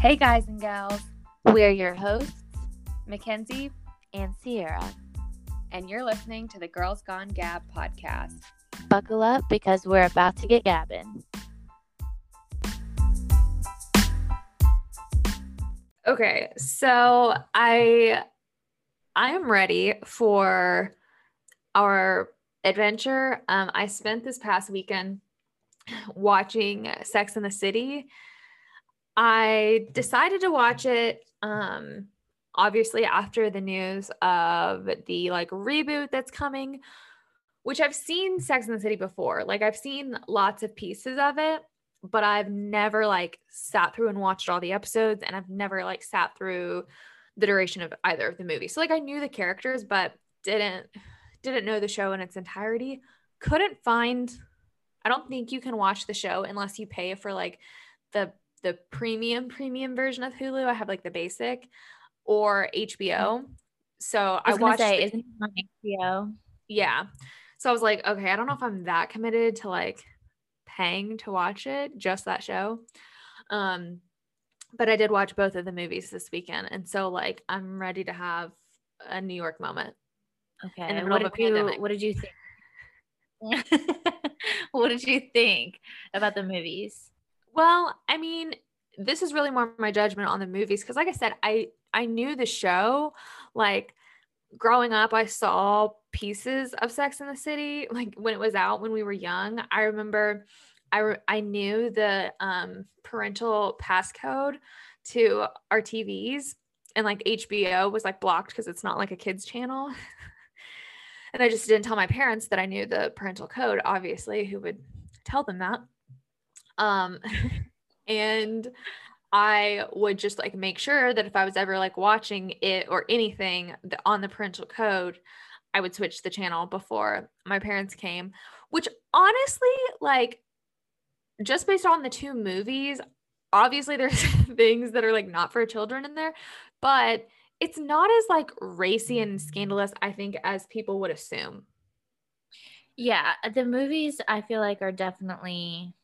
Hey, guys and gals, We're your hosts, Mackenzie, and Cierra. and you're listening to the Girls Gone Gab podcast. Buckle up because we're about to get gabbing. Okay, so I I am ready for our adventure. Um, I spent this past weekend watching Sex in the City. I decided to watch it um obviously after the news of the like reboot that's coming, which I've seen Sex in the City before. Like I've seen lots of pieces of it, but I've never like sat through and watched all the episodes and I've never like sat through the duration of either of the movies. So like I knew the characters but didn't didn't know the show in its entirety. Couldn't find I don't think you can watch the show unless you pay for like the the premium premium version of Hulu. I have like the basic or HBO. So I I, watched say, the- isn't it on HBO? yeah. So I was like, okay, I don't know if I'm that committed to like paying to watch it, just that show. Um, but I did watch both of the movies this weekend. And so like I'm ready to have a New York moment. Okay. In the what of did a you pandemic. What did you think? what did you think about the movies? Well, I mean, this is really more my judgment on the movies because like I said, I I knew the show. Like growing up, I saw pieces of Sex in the City like when it was out when we were young. I remember I re- I knew the um parental passcode to our TVs and like HBO was like blocked because it's not like a kids channel. and I just didn't tell my parents that I knew the parental code, obviously, who would tell them that. Um and I would just like make sure that if I was ever like watching it or anything on the parental code, I would switch the channel before my parents came, which honestly, like, just based on the two movies, obviously there's things that are like not for children in there, but it's not as like racy and scandalous, I think, as people would assume. Yeah, the movies I feel like are definitely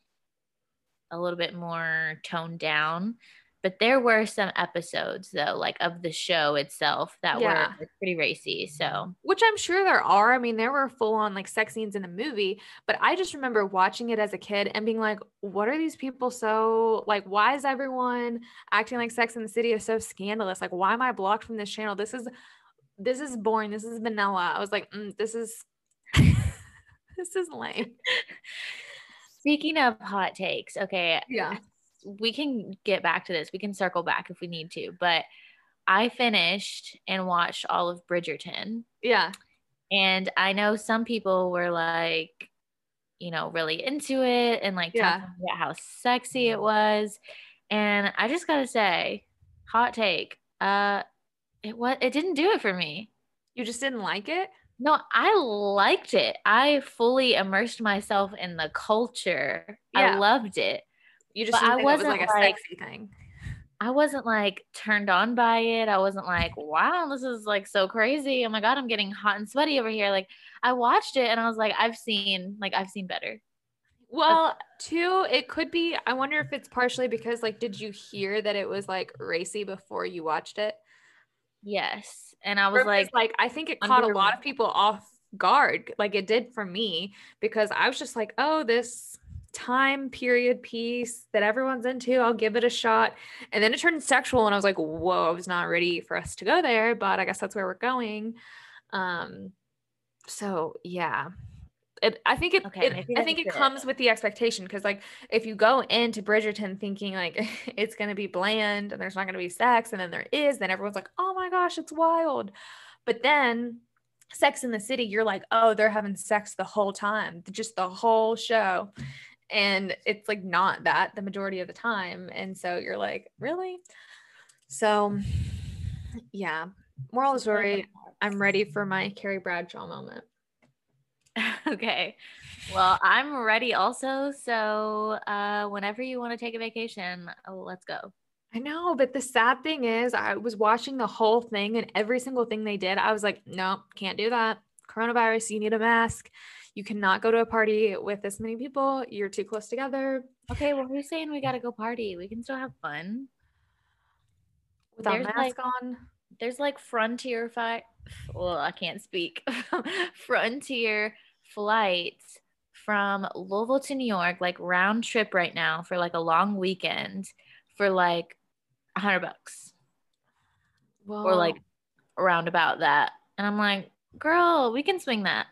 a little bit more toned down. But there were some episodes though, like of the show itself that Yeah. were pretty racy. So which I'm sure there are. I mean, there were full on like sex scenes in the movie, but I just remember watching it as a kid and being like, what are these people so like? Why is everyone acting like Sex in the City is so scandalous? Like, why am I blocked from this channel? This is this is boring. This is vanilla. I was like, mm, this is this is lame. speaking of hot takes, okay, Yeah. we can get back to this. We can circle back if we need to. But I finished and watched all of Bridgerton. Yeah. And I know some people were like, you know, really into it and like Yeah. talking about how sexy it was. And I just gotta say, hot take, uh, it what it didn't do it for me. You just didn't like it? No, I liked it. I fully immersed myself in the culture. Yeah. I loved it. You just I it was wasn't like a like- sexy thing. I wasn't like turned on by it. I wasn't like, wow, this is like so crazy. Oh my God, I'm getting hot and sweaty over here. Like I watched it and I was like, I've seen, like, I've seen better. Well, two, it could be. I wonder if it's partially because, like, did you hear that it was like racy before you watched it? Yes. And I was if like, like, I think it caught a lot of people off guard, like it did for me, because I was just like, oh, this time period piece that everyone's into, I'll give it a shot. And then it turned sexual, and I was like, whoa, I was not ready for us to go there, but I guess that's where we're going. Um, so yeah. It, I think it, Okay, it I think it it. comes with the expectation because like if you go into Bridgerton thinking like it's gonna be bland and there's not gonna be sex and then there is, then everyone's like, oh my gosh, it's wild. But then Sex in the City, you're like, oh, they're having sex the whole time, just the whole show. And it's like not that the majority of the time. And so you're like, really? So yeah. Moral of the story, I'm ready for my Carrie Bradshaw moment. okay. Well, I'm ready also. So uh, whenever you want to take a vacation, oh, let's go. I know, but the sad thing is, I was watching the whole thing and every single thing they did, I was like, no, can't do that. Coronavirus, you need a mask. You cannot go to a party with this many people. You're too close together. Okay, well, who's saying we gotta go party? We can still have fun. Without There's, mask like- on. there's like frontier fi well i can't speak frontier flights from louisville to new york like round trip right now for like a long weekend for like a hundred bucks. Well, or like around about that. And i'm like girl we can swing that.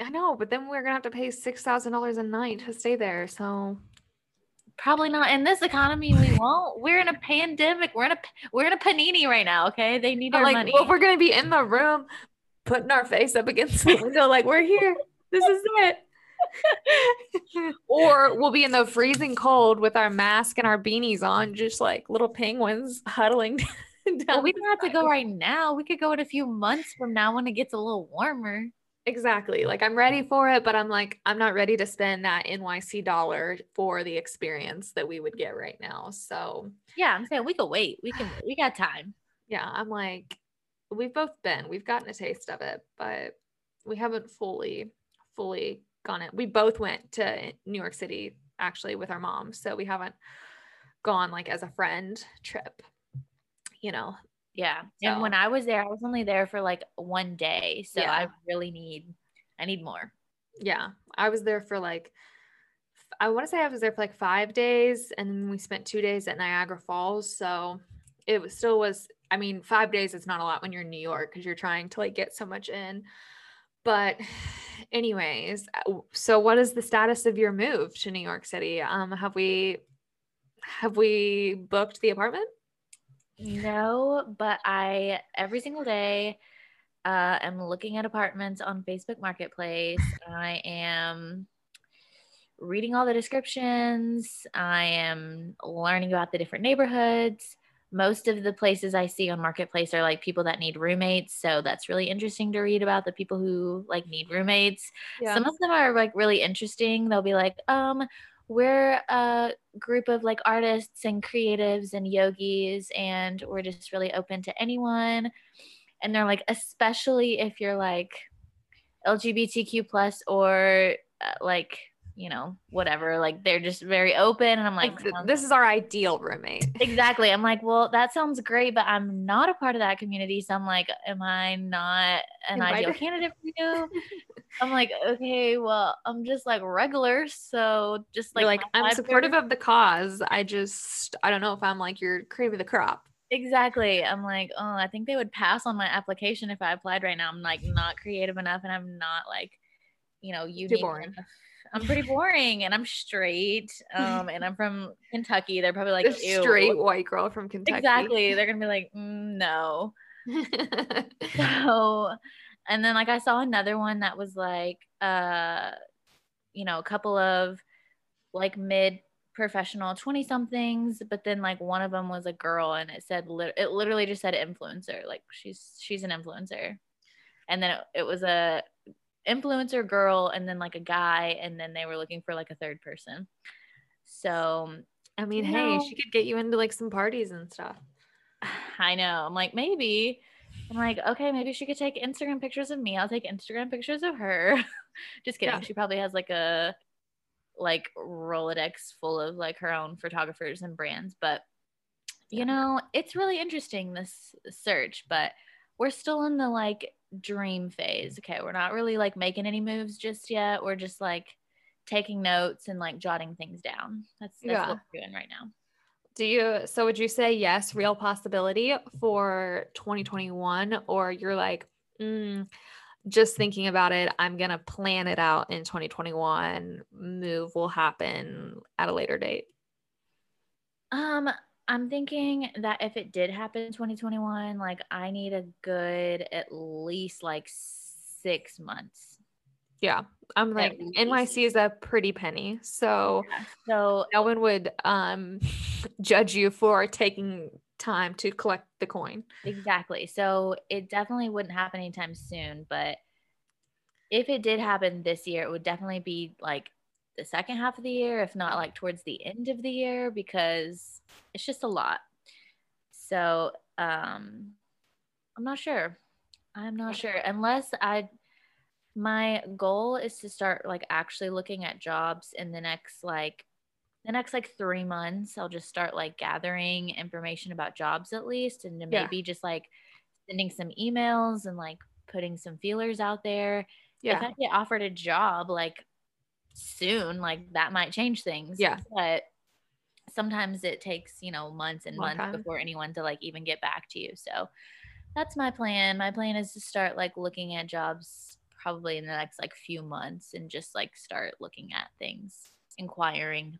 I know, but then we're gonna have to pay six thousand dollars a night to stay there. So. Probably not in this economy we won't. We're in a pandemic. We're in a we're in a panini right now okay? They need our like, money. well, we're gonna be in the room, putting our face up against the window, like we're here. This is it. or we'll be in the freezing cold with our mask and our beanies on, just like little penguins huddling down. well, we don't have to go right now we could go in a few months from now when it gets a little warmer Exactly. Like I'm ready for it, but I'm like, I'm not ready to spend that NYC dollar for the experience that we would get right now. So Yeah, I'm saying we could wait. We can. We got time. yeah, I'm like, we've both been, we've gotten a taste of it, but we haven't fully, fully gone it. We both went to New York City actually with our mom. So we haven't gone like as a friend trip, you know. Yeah. And when I was there, I was only there for like one day, so Yeah. I really need. I need more. Yeah. I was there for like, I want to say I was there for like five days and then we spent two days at Niagara Falls. So it was still was, I mean, five days is not a lot when you're in New York because you're trying to like get so much in. But anyways, uh, so what is the status of your move to New York City? Um, have we have we booked the apartment? No, but I every single day uh am looking at apartments on Facebook Marketplace. I am reading all the descriptions. I am learning about the different neighborhoods. Most of the places I see on Marketplace are like people that need roommates, so that's really interesting to read about the people who like need roommates. Some of them are like really interesting. They'll be like, um, we're a group of like artists and creatives and yogis, and we're just really open to anyone. And they're like, especially if you're like LGBTQ plus or uh, like, you know, whatever, like they're just very open. And I'm like, like this is our ideal roommate. Exactly. I'm like, well, that sounds great, but I'm not a part of that community. So I'm like, am I not an ideal candidate for you? I'm like, okay, well, I'm just like regular. So just Like, like, like I'm supportive of the cause. I just I don't know if I'm like your cream of the crop. Exactly. I'm like, oh, I think they would pass on my application if I applied right now. I'm like not creative enough and I'm not like, you know, you boring. enough. I'm pretty boring and I'm straight. Um, and I'm from Kentucky. They're probably like, a Ew. straight white girl from Kentucky. Exactly. They're gonna be like, mm, no. so and then like i saw another one that was like uh you know a couple of like mid professional 20 somethings but then like one of them was a girl and it said lit- it literally just said influencer like she's she's an influencer and then it, it was a influencer girl and then like a guy and then they were looking for like a third person so I mean, You hey, know- she could get you into like some parties and stuff. I know. I'm like, maybe. I'm like, okay, maybe she could take Instagram pictures of me. I'll take Instagram pictures of her. Just kidding. Yeah. She probably has like a like Rolodex full of like her own photographers and brands. But you Yeah. know, it's really interesting this search, but we're still in the like dream phase. Okay. We're not really like making any moves just yet. We're just like taking notes and like jotting things down. That's, that's Yeah. what we're doing right now. Do you so would you say yes, real possibility for 2021 or you're like mm, just thinking about it, I'm going to plan it out in 2021. Move will happen at a later date. Um, I'm thinking that if it did happen in 2021, like I need a good at least like six months. Yeah. I'm like. NYC is a pretty penny. So So no one would um judge you for taking time to collect the coin. exactly. So it definitely wouldn't happen anytime soon, but if it did happen this year, it would definitely be like the second half of the year, if not like towards the end of the year, because it's just a lot. So um I'm not sure. I'm not sure. Unless I my goal is to start like actually looking at jobs in the next like the next like three months, I'll just start like gathering information about jobs at least, and Yeah. maybe just like sending some emails and like putting some feelers out there. Yeah. If I get offered a job like soon, like that might change things. Yeah. But sometimes it takes, you know, months and Long months time. before anyone to like even get back to you. So that's my plan. My plan is to start like looking at jobs probably in the next like few months and just like start looking at things, inquiring.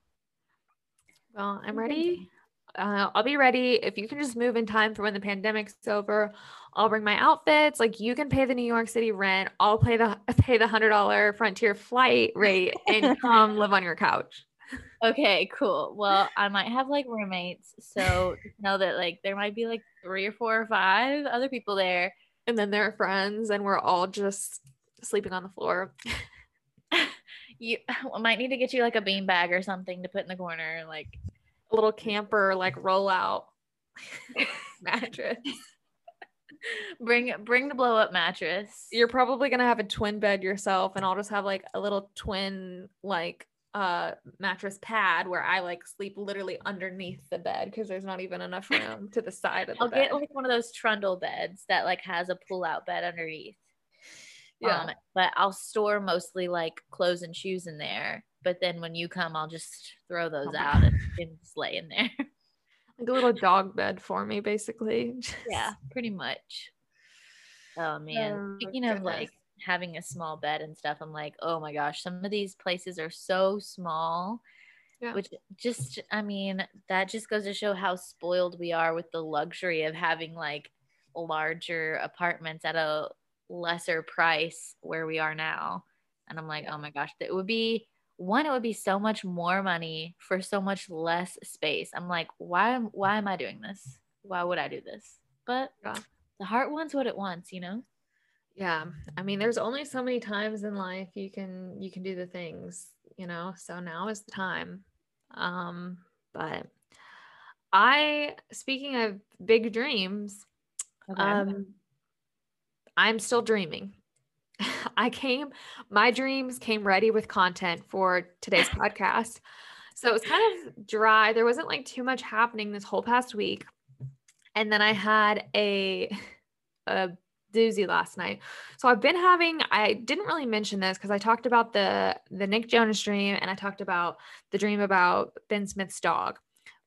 Well, I'm ready. Uh, I'll be ready. If you can just move in time for when the pandemic's over, I'll bring my outfits. Like you can pay the New York City rent. I'll pay the pay the hundred dollar Frontier flight rate and come live on your couch. Okay, cool. Well, I might have like roommates, so know that like there might be like three or four or five other people there. And then they're friends, and we're all just sleeping on the floor. You might need to get you like a bean bag or something to put in the corner, like A little camper like roll out mattress. bring bring the blow up mattress. You're probably gonna have a twin bed yourself, and I'll just have like a little twin like uh mattress pad where I like sleep literally underneath the bed because there's not even enough room to the side of the I'll bed. get like one of those trundle beds that like has a pull out bed underneath. yeah. Um, but I'll store mostly like clothes and shoes in there. But then when you come, I'll just throw those Oh out and, and just lay in there. like a little dog bed for me, basically. yeah, pretty much. Oh man. Oh, Speaking of like having a small bed and stuff, I'm like, oh my gosh, some of these places are so small. Yeah. Which just I mean, that just goes to show how spoiled we are with the luxury of having like larger apartments at a lesser price where we are now. And I'm like, oh my gosh, it would be one, it would be so much more money for so much less space. I'm like, why am why am I doing this? Why would I do this? But Yeah. the heart wants what it wants, you know? yeah. I mean, there's only so many times in life you can you can do the things, you know. So now is the time. Um, but I speaking of big dreams, Um, I'm still dreaming. I came, my dreams came ready with content for today's podcast. So it was kind of dry. There wasn't like too much happening this whole past week. And then I had a, a doozy last night. So I've been having, I didn't really mention this because I talked about the, the Nick Jonas dream and I talked about the dream about Ben Smith's dog.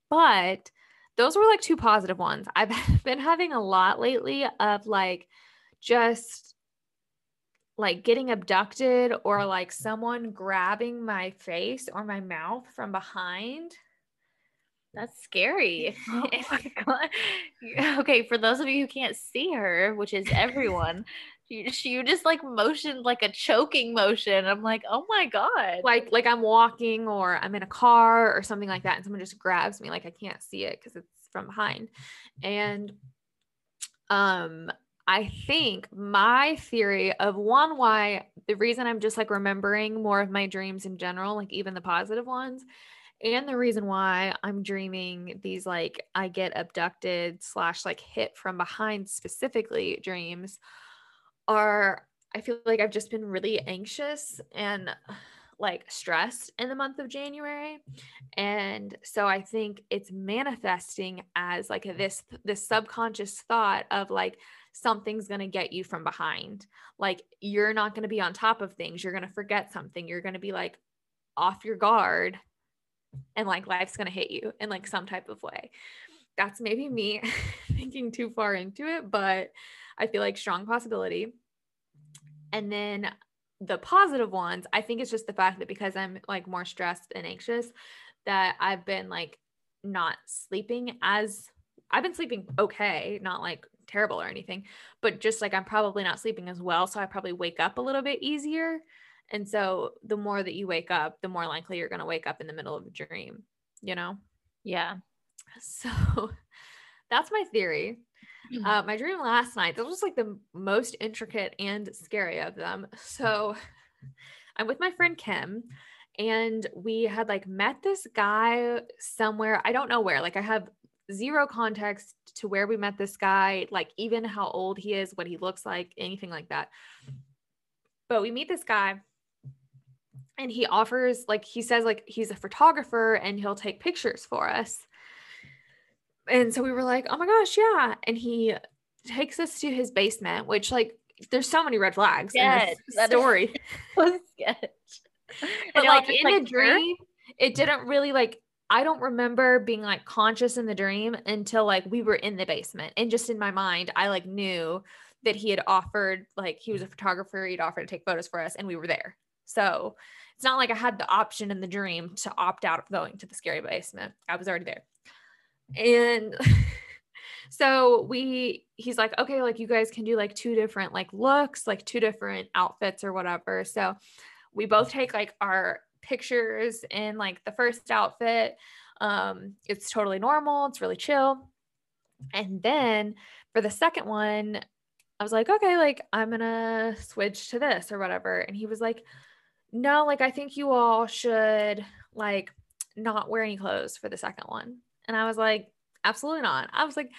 But those were like two positive ones. I've been having a lot lately of like just like getting abducted or like someone grabbing my face or my mouth from behind. That's scary. Oh. Okay, for those of you who can't see her, which is everyone, she, you just like motioned like a choking motion. I'm like, oh my God. Like like I'm walking or I'm in a car or something like that and someone just grabs me like I can't see it cuz it's from behind. And um I think my theory of one why the reason I'm just like remembering more of my dreams in general, like even the positive ones, and the reason why I'm dreaming these like I get abducted slash like hit from behind specifically dreams are I feel like I've just been really anxious and like stressed in the month of January. And so I think it's manifesting as like this this subconscious thought of like something's going to get you from behind. Like you're not going to be on top of things. You're going to forget something. You're going to be like off your guard and like life's going to hit you in like some type of way. That's maybe me thinking too far into it, but I feel like strong possibility. And then the positive ones, I think it's just the fact that because I'm like more stressed and anxious, that I've been like not sleeping as I've been sleeping okay, not like terrible or anything, but just like I'm probably not sleeping as well. So I probably wake up a little bit easier. And so the more that you wake up, the more likely you're going to wake up in the middle of a dream, you know? Yeah. So that's my theory. Uh, my dream last night, that was like the most intricate and scary of them. So I'm with my friend Kim, and we had like met this guy somewhere. I don't know where. Like, I have zero context to where we met this guy, like, even how old he is, what he looks like, anything like that. But we meet this guy, and he offers like he says like he's a photographer and he'll take pictures for us and so we were like oh my gosh yeah and he takes us to his basement which like there's so many red flags Yes, in this story was sketch. but like in like, the dream it didn't really like i don't remember being like conscious in the dream until like we were in the basement and just in my mind i like knew that he had offered like he was a photographer he'd offered to take photos for us and we were there. So it's not like i had the option in the dream to opt out of going to the scary basement. I was already there. And so we he's like okay like you guys can do like two different like looks like two different outfits or whatever. So we both take like our pictures in like the first outfit um it's totally normal it's really chill. And then for the second one i was like okay like i'm gonna switch to this or whatever. And he was like no like i think you all should like not wear any clothes for the second one. And i was like absolutely not. I was like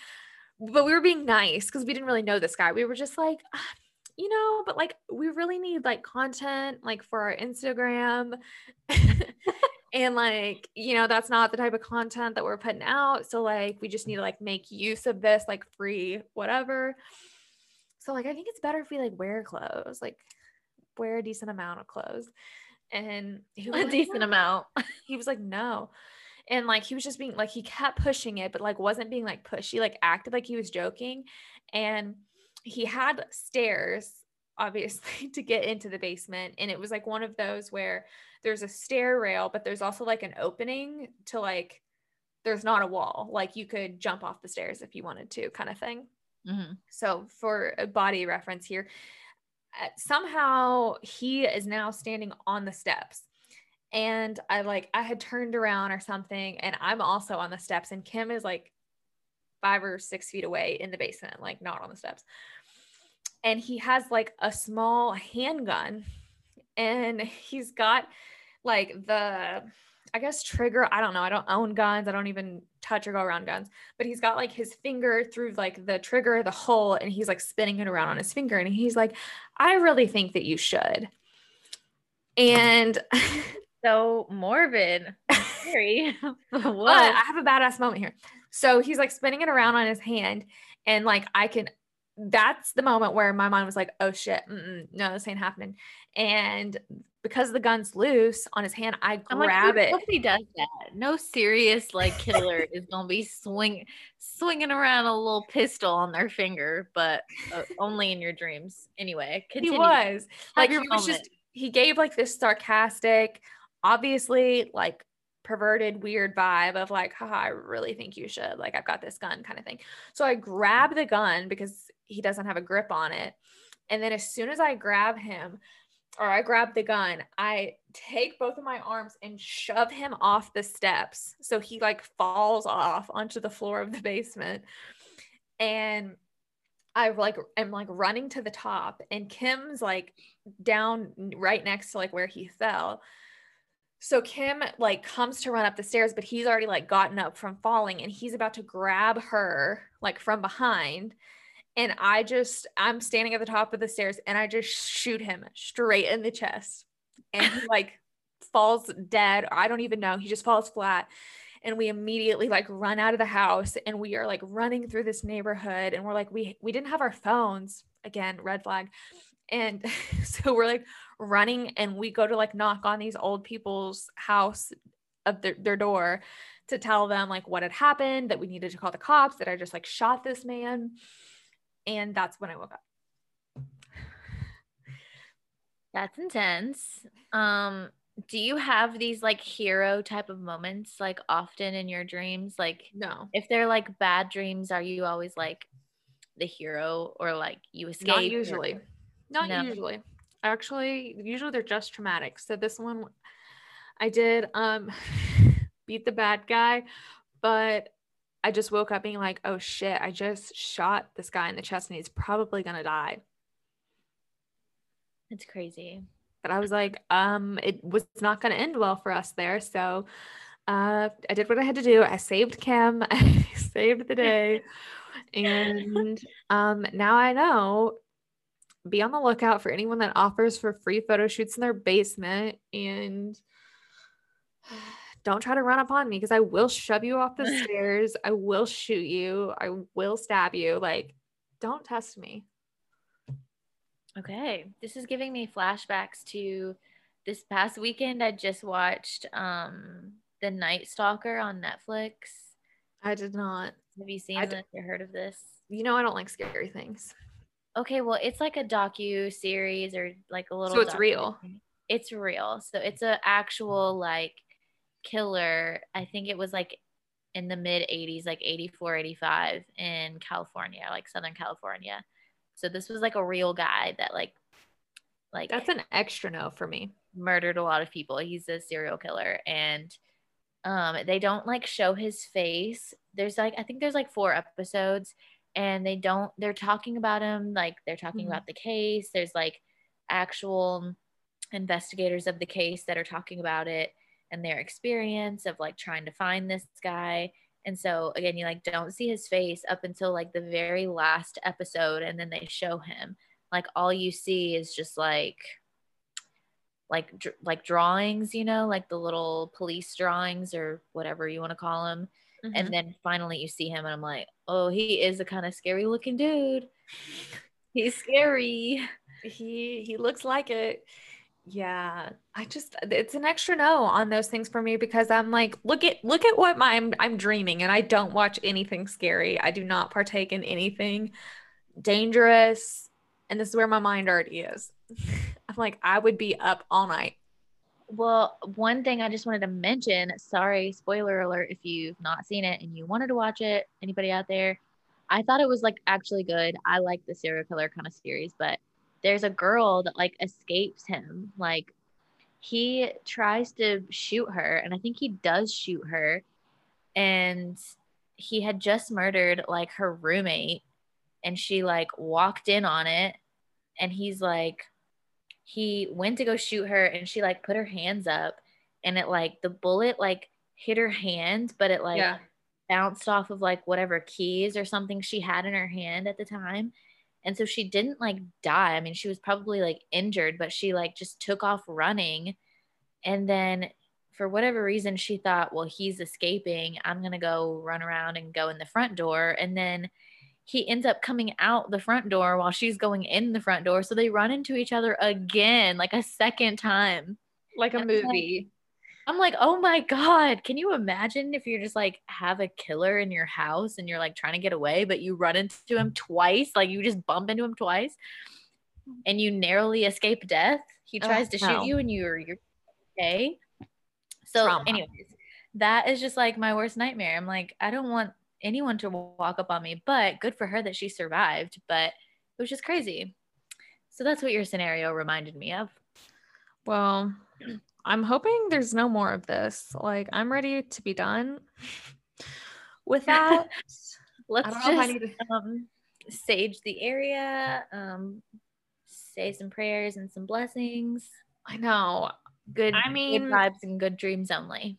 but we were being nice because we didn't really know this guy. We were just like "Ah, you know but like we really need like content like for our instagram. And like you know that's not the type of content that we're putting out. So like we just need to like make use of this like free whatever. So like i think it's better if we like wear clothes like wear a decent amount of clothes. And he was a like, decent "No." amount. he was like no. And like he was just being like he kept pushing it but like wasn't being like pushy like acted like he was joking. And he had stairs obviously to get into the basement and it was like one of those where there's a stair rail but there's also like an opening to like there's not a wall like you could jump off the stairs if you wanted to kind of thing Mhm. so for a body reference here, uh, somehow he is now standing on the steps. And I like I had turned around or something, and I'm also on the steps, and Kim is like five or six feet away in the basement, like not on the steps. And he has like a small handgun, and he's got like the I guess trigger. I don't know. I don't own guns. I don't even touch or go around guns but he's got like his finger through like the trigger, the hole, and he's like spinning it around on his finger. And he's like, I really think that you should. And So morbid. Scary. but Whoa. I have a badass moment here. So he's like spinning it around on his hand, and like I can. That's the moment where my mind was like, "Oh shit, no, this ain't happening." And because the gun's loose on his hand, I like, grab who- it. Nobody does that. No serious like killer is gonna be swing swinging around a little pistol on their finger, but uh, only in your dreams. Anyway, He continue. was like he your was just he gave like this sarcastic, obviously like perverted, weird vibe of like, haha, I really think you should. Like, I've got this gun kind of thing. So I grab the gun because he doesn't have a grip on it. And then as soon as I grab him, or I grab the gun, I take both of my arms and shove him off the steps. So he like falls off onto the floor of the basement. And I like am like running to the top and Kim's like down right next to like where he fell. So Kim like comes to run up the stairs, but he's already like gotten up from falling and he's about to grab her like from behind. And I just, I'm standing at the top of the stairs and I just shoot him straight in the chest. And he like falls dead. I don't even know. He just falls flat. And we immediately like run out of the house and we are like running through this neighborhood. And we're like, we we didn't have our phones. Again, red flag. And so we're like running and we go to like knock on these old people's house of their, their door to tell them like what had happened, that we needed to call the cops, that I just like shot this man. And that's when I woke up. That's intense. Um, do you have these like hero type of moments like often in your dreams? Like No, if they're like bad dreams, are you always like the hero or like you escape? not or- usually. Not No. usually. Actually, usually they're just traumatic. So this one I did um beat the bad guy, but I just woke up being like, "Oh shit, I just shot this guy in the chest and he's probably to die." It's crazy. But I was like, um it was not to end well for us there. So uh I did what I had to do. I saved Kim. I saved the day. and um now I know be on the lookout for anyone that offers for free photo shoots in their basement and don't try to run up on me because I will shove you off the stairs. I will shoot you. I will stab you. Like, don't test me. Okay. This is giving me flashbacks to this past weekend. I just watched um The Night Stalker on Netflix. I did not. Have you seen I this or heard of this? You know, I don't like scary things. Okay, well, it's like a docu series or like a little. So it's docu- real. It's real. So it's an actual like killer. I think it was like in the mid 80s, like 84, 85 in California, like Southern California. So this was like a real guy that like like That's an extra no for me. murdered a lot of people. He's a serial killer and um they don't like show his face. There's like I think there's like four episodes and they don't they're talking about him like they're talking Mhm. about the case. There's like actual investigators of the case that are talking about it and their experience of like trying to find this guy. And so again, you like don't see his face up until like the very last episode and then they show him. Like all you see is just like like dr- like drawings, you know, like the little police drawings or whatever you want to call them. Mm-hmm. And then finally you see him and I'm like, "Oh, he is a kind of scary looking dude. He's scary." he he looks like it yeah i just it's an extra no on those things for me because i'm like look at look at what my I'm, I'm dreaming and i don't watch anything scary i do not partake in anything dangerous and this is where my mind already is i'm like i would be up all night Well, one thing I just wanted to mention, sorry, spoiler alert if you've not seen it and you wanted to watch it, anybody out there? I thought it was like actually good. I like the serial killer kind of series, but there's a girl that like escapes him. Like he tries to shoot her and I think he does shoot her and he had just murdered like her roommate and she like walked in on it and he's like he went to go shoot her and she like put her hands up and it like the bullet like hit her hand but it like yeah. bounced off of like whatever keys or something she had in her hand at the time. And so she didn't like die. I mean she was probably like injured but she like just took off running. And then for whatever reason she thought well he's escaping. I'm going to go run around and go in the front door. And then he ends up coming out the front door while she's going in the front door so they run into each other again like a second time like a And it's like- movie I'm like, oh my God, can you imagine if you're just like have a killer in your house and you're like trying to get away, but you run into him twice, like you just bump into him twice and you narrowly escape death? He Ugh, tries to shoot you and you're you're okay. So, Trauma. anyways, that is just like my worst nightmare. I'm like, I don't want anyone to walk up on me, but good for her that she survived. But it was just crazy. So that's what your scenario reminded me of. Well, I'm hoping there's no more of this. Like, I'm ready to be done with that. Let's I don't know if I just need to- um, sage the area, um, say some prayers and some blessings. I know. Good, I good mean- vibes and good dreams only.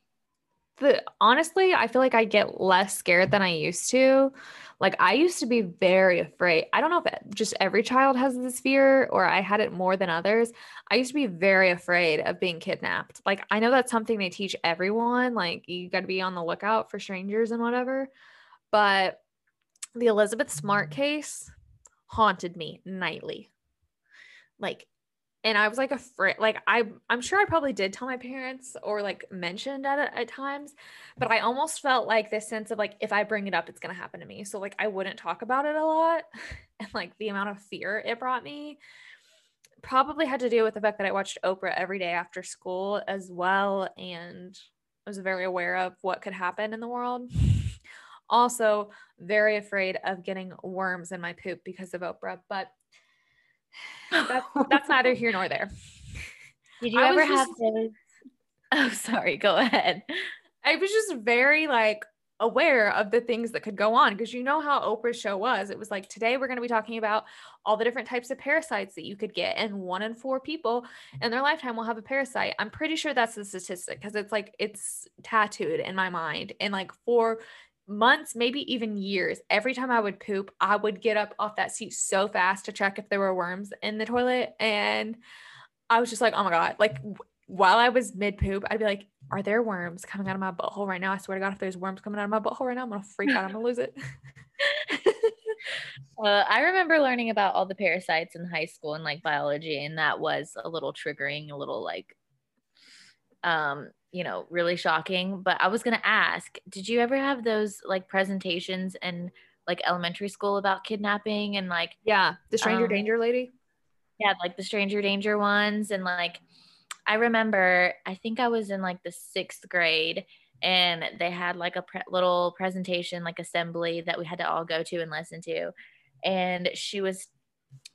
The honestly, I feel like I get less scared than I used to. Like I used to be very afraid. I don't know if just every child has this fear or I had it more than others. I used to be very afraid of being kidnapped. Like I know that's something they teach everyone. Like you got to be on the lookout for strangers and whatever. But the Elizabeth Smart case haunted me nightly. Like and I was like afraid like I I'm sure I probably did tell my parents or like mentioned at at times, but I almost felt like this sense of like if I bring it up it's going to happen to me. So like I wouldn't talk about it a lot and like the amount of fear it brought me probably had to do with the fact that I watched Oprah every day after school as well and I was very aware of what could happen in the world. Also, very afraid of getting worms in my poop because of Oprah, but that's that's neither here nor there. Did you I ever have just- those? Oh, sorry. Go ahead. I was just very like aware of the things that could go on because you know how Oprah's show was. It was like today we're going to be talking about all the different types of parasites that you could get, and one in four people in their lifetime will have a parasite. I'm pretty sure that's the statistic because it's like it's tattooed in my mind, and like for months, maybe even years, every time I would poop, I would get up off that seat so fast to check if there were worms in the toilet. And I was just like, oh my God. Like while I was mid poop, I'd be like, are there worms coming out of my butthole right now? I swear to God, if there's worms coming out of my butthole right now, I'm going to freak out. I'm going to lose it. uh, I remember learning about all the parasites in high school and like biology, and that was a little triggering, a little like, um, you know, really shocking. But I was gonna ask, did you ever have those like presentations in like elementary school about kidnapping and like yeah, the stranger um, danger lady? Yeah, like the stranger danger ones, and like I remember, I think I was in like the sixth grade and they had like a pre- little presentation like assembly that we had to all go to and listen to and she was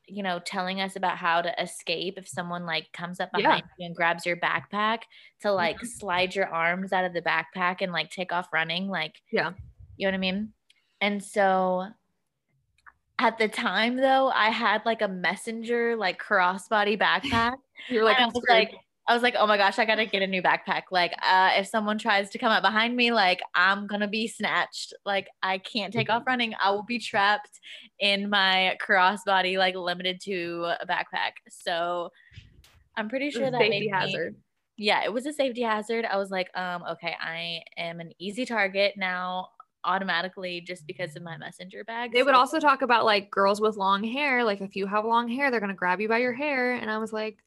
you know telling us about how to escape if someone like comes up behind yeah. you and grabs your backpack to like mm-hmm. slide your arms out of the backpack and like take off running like yeah you know what i mean and so at the time though i had like a messenger like crossbody backpack You're like i was like I was like, oh my gosh, I gotta get a new backpack. Like, uh, if someone tries to come up behind me, like I'm gonna be snatched. Like, I can't take off mm-hmm. running. I will be trapped in my crossbody, like limited to a backpack. So I'm pretty sure that safety hazard. Me, yeah, it was a safety hazard. I was like, um, okay, I am an easy target now automatically just because of my messenger bag. They so. would also talk about like girls with long hair. Like if you have long hair, they're gonna grab you by your hair. And I was like,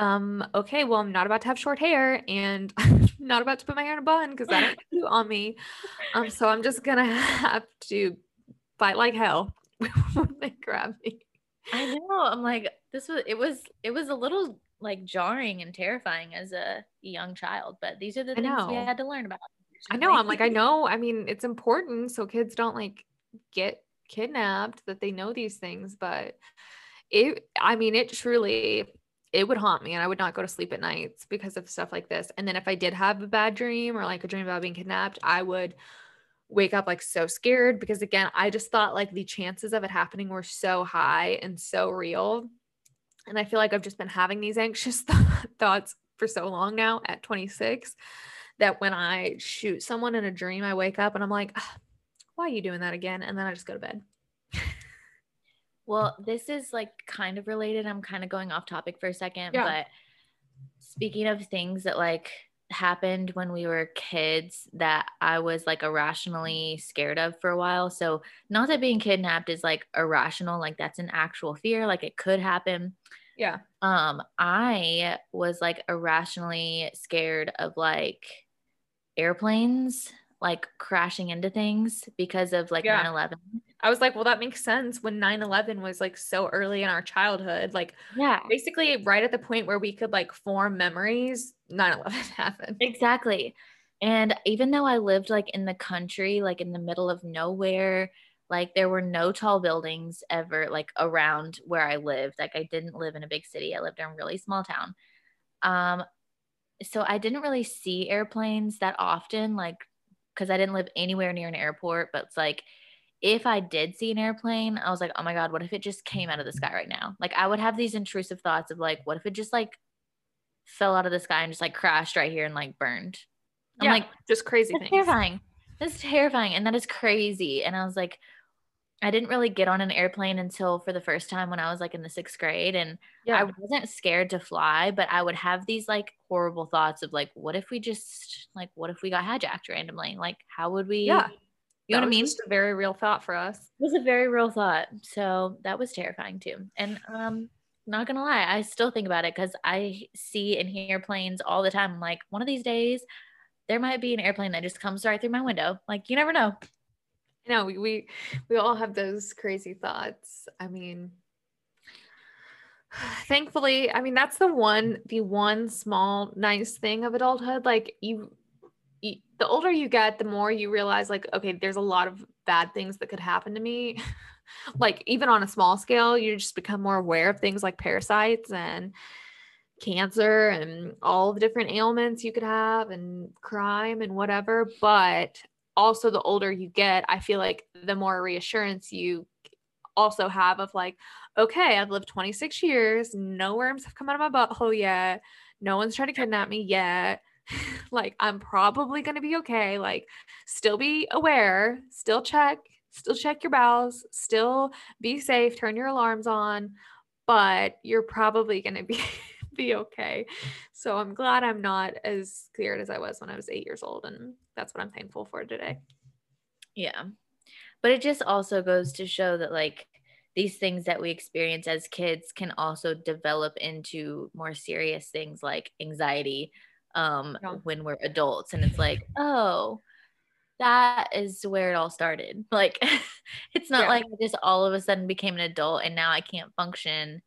um, okay, well, I'm not about to have short hair and I'm not about to put my hair in a bun because that ain't cute on me. Um, so I'm just gonna have to fight like hell when they grab me. I know. I'm like, this was it was it was a little like jarring and terrifying as a young child, but these are the things we had to learn about. I know. I'm like, I know. I mean, it's important so kids don't like get kidnapped that they know these things, but it I mean, it truly it would haunt me and I would not go to sleep at nights because of stuff like this. And then if I did have a bad dream or like a dream about being kidnapped, I would wake up like so scared because again, I just thought like the chances of it happening were so high and so real. And I feel like I've just been having these anxious th- thoughts for so long now at 26 that when I shoot someone in a dream, I wake up and I'm like, why are you doing that again? And then I just go to bed. Well, this is like kind of related. I'm kind of going off topic for a second, yeah. but speaking of things that like happened when we were kids that I was like irrationally scared of for a while. So, not that being kidnapped is like irrational, like that's an actual fear, like it could happen. Yeah. Um, I was like irrationally scared of like airplanes like crashing into things because of like yeah. 9/11. I was like, well, that makes sense when 9 11 was like so early in our childhood. Like, yeah, basically, right at the point where we could like form memories, 9 11 happened. Exactly. And even though I lived like in the country, like in the middle of nowhere, like there were no tall buildings ever like around where I lived. Like, I didn't live in a big city, I lived in a really small town. Um, so I didn't really see airplanes that often, like, because I didn't live anywhere near an airport, but it's like, if I did see an airplane, I was like, oh my God, what if it just came out of the sky right now? Like, I would have these intrusive thoughts of like, what if it just like fell out of the sky and just like crashed right here and like burned? I'm yeah, like, just crazy that's things. terrifying. That's terrifying. And that is crazy. And I was like, I didn't really get on an airplane until for the first time when I was like in the sixth grade. And yeah. I wasn't scared to fly, but I would have these like horrible thoughts of like, what if we just like, what if we got hijacked randomly? Like, how would we? Yeah you know what I mean? Just a very real thought for us. It was a very real thought. So that was terrifying too. And um not gonna lie, I still think about it because I see and hear planes all the time. I'm like, one of these days, there might be an airplane that just comes right through my window. Like you never know. No, we we, we all have those crazy thoughts. I mean, thankfully, I mean that's the one the one small nice thing of adulthood. Like you the older you get, the more you realize, like, okay, there's a lot of bad things that could happen to me. like, even on a small scale, you just become more aware of things like parasites and cancer and all the different ailments you could have and crime and whatever. But also, the older you get, I feel like the more reassurance you also have of, like, okay, I've lived 26 years, no worms have come out of my butthole yet, no one's trying to kidnap me yet like I'm probably going to be okay. Like still be aware, still check, still check your bowels, still be safe, turn your alarms on, but you're probably going to be be okay. So I'm glad I'm not as scared as I was when I was 8 years old and that's what I'm thankful for today. Yeah. But it just also goes to show that like these things that we experience as kids can also develop into more serious things like anxiety um yeah. when we're adults and it's like oh that is where it all started like it's not yeah. like I just all of a sudden became an adult and now i can't function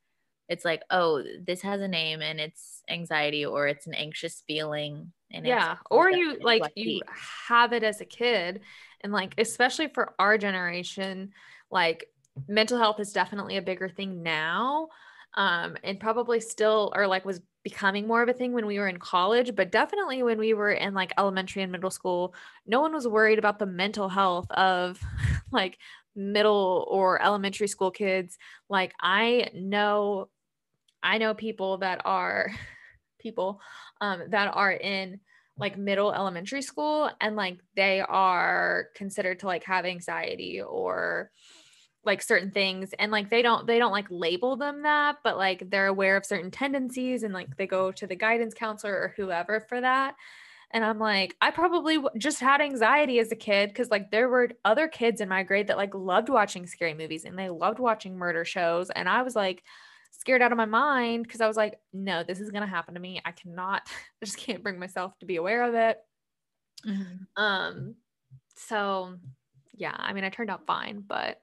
it's like oh this has a name and it's anxiety or it's an anxious feeling and yeah or you like you have it as a kid and like especially for our generation like mental health is definitely a bigger thing now um and probably still or like was becoming more of a thing when we were in college but definitely when we were in like elementary and middle school no one was worried about the mental health of like middle or elementary school kids. Like i know i know people that are people um that are in like middle elementary school and like they are considered to like have anxiety or like certain things and like they don't they don't like label them that but like they're aware of certain tendencies and like they go to the guidance counselor or whoever for that and i'm like i probably just had anxiety as a kid because like there were other kids in my grade that like loved watching scary movies and they loved watching murder shows and i was like scared out of my mind because i was like no this is going to happen to me i cannot i just can't bring myself to be aware of it mm-hmm. um so yeah i mean i turned out fine but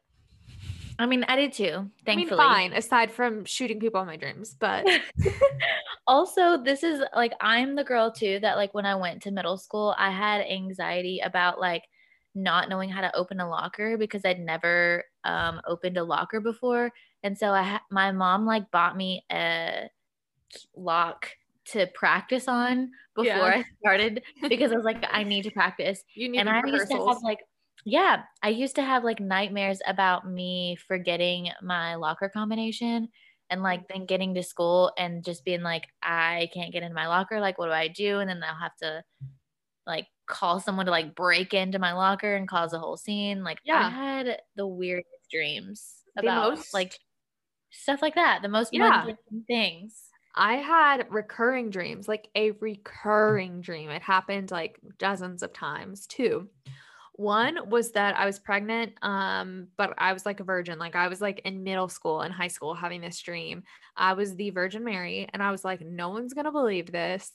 I mean, I did too. Thankfully, I mean, fine. Aside from shooting people in my dreams, but also this is like I'm the girl too that like when I went to middle school, I had anxiety about like not knowing how to open a locker because I'd never um, opened a locker before, and so I ha- my mom like bought me a lock to practice on before yeah. I started because I was like, I need to practice. You need and I used to have like yeah, I used to have like nightmares about me forgetting my locker combination and like then getting to school and just being like, I can't get into my locker. Like, what do I do? And then I'll have to like call someone to like break into my locker and cause a whole scene. Like, yeah. I had the weirdest dreams about most, like stuff like that. The most yeah. things. I had recurring dreams, like a recurring dream. It happened like dozens of times too. One was that I was pregnant, um, but I was like a virgin. Like I was like in middle school and high school having this dream. I was the Virgin Mary, and I was like, no one's gonna believe this.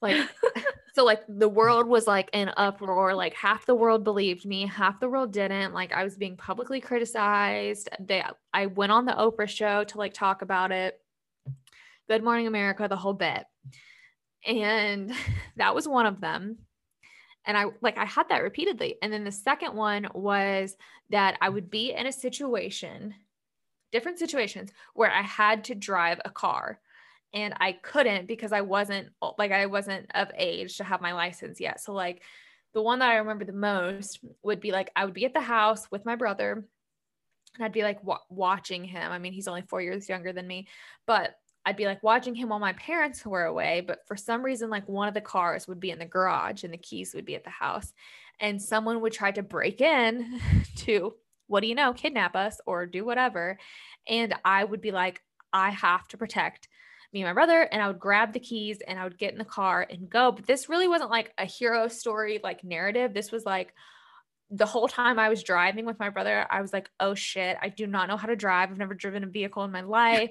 Like, so like the world was like in uproar. Like half the world believed me, half the world didn't. Like I was being publicly criticized. They, I went on the Oprah show to like talk about it. Good Morning America, the whole bit. And that was one of them and I like I had that repeatedly. And then the second one was that I would be in a situation, different situations where I had to drive a car and I couldn't because I wasn't like I wasn't of age to have my license yet. So like the one that I remember the most would be like I would be at the house with my brother and I'd be like watching him. I mean, he's only 4 years younger than me, but I'd be like watching him while my parents were away, but for some reason, like one of the cars would be in the garage and the keys would be at the house. And someone would try to break in to, what do you know, kidnap us or do whatever. And I would be like, I have to protect me and my brother. And I would grab the keys and I would get in the car and go. But this really wasn't like a hero story, like narrative. This was like, the whole time I was driving with my brother, I was like, oh shit, I do not know how to drive. I've never driven a vehicle in my life.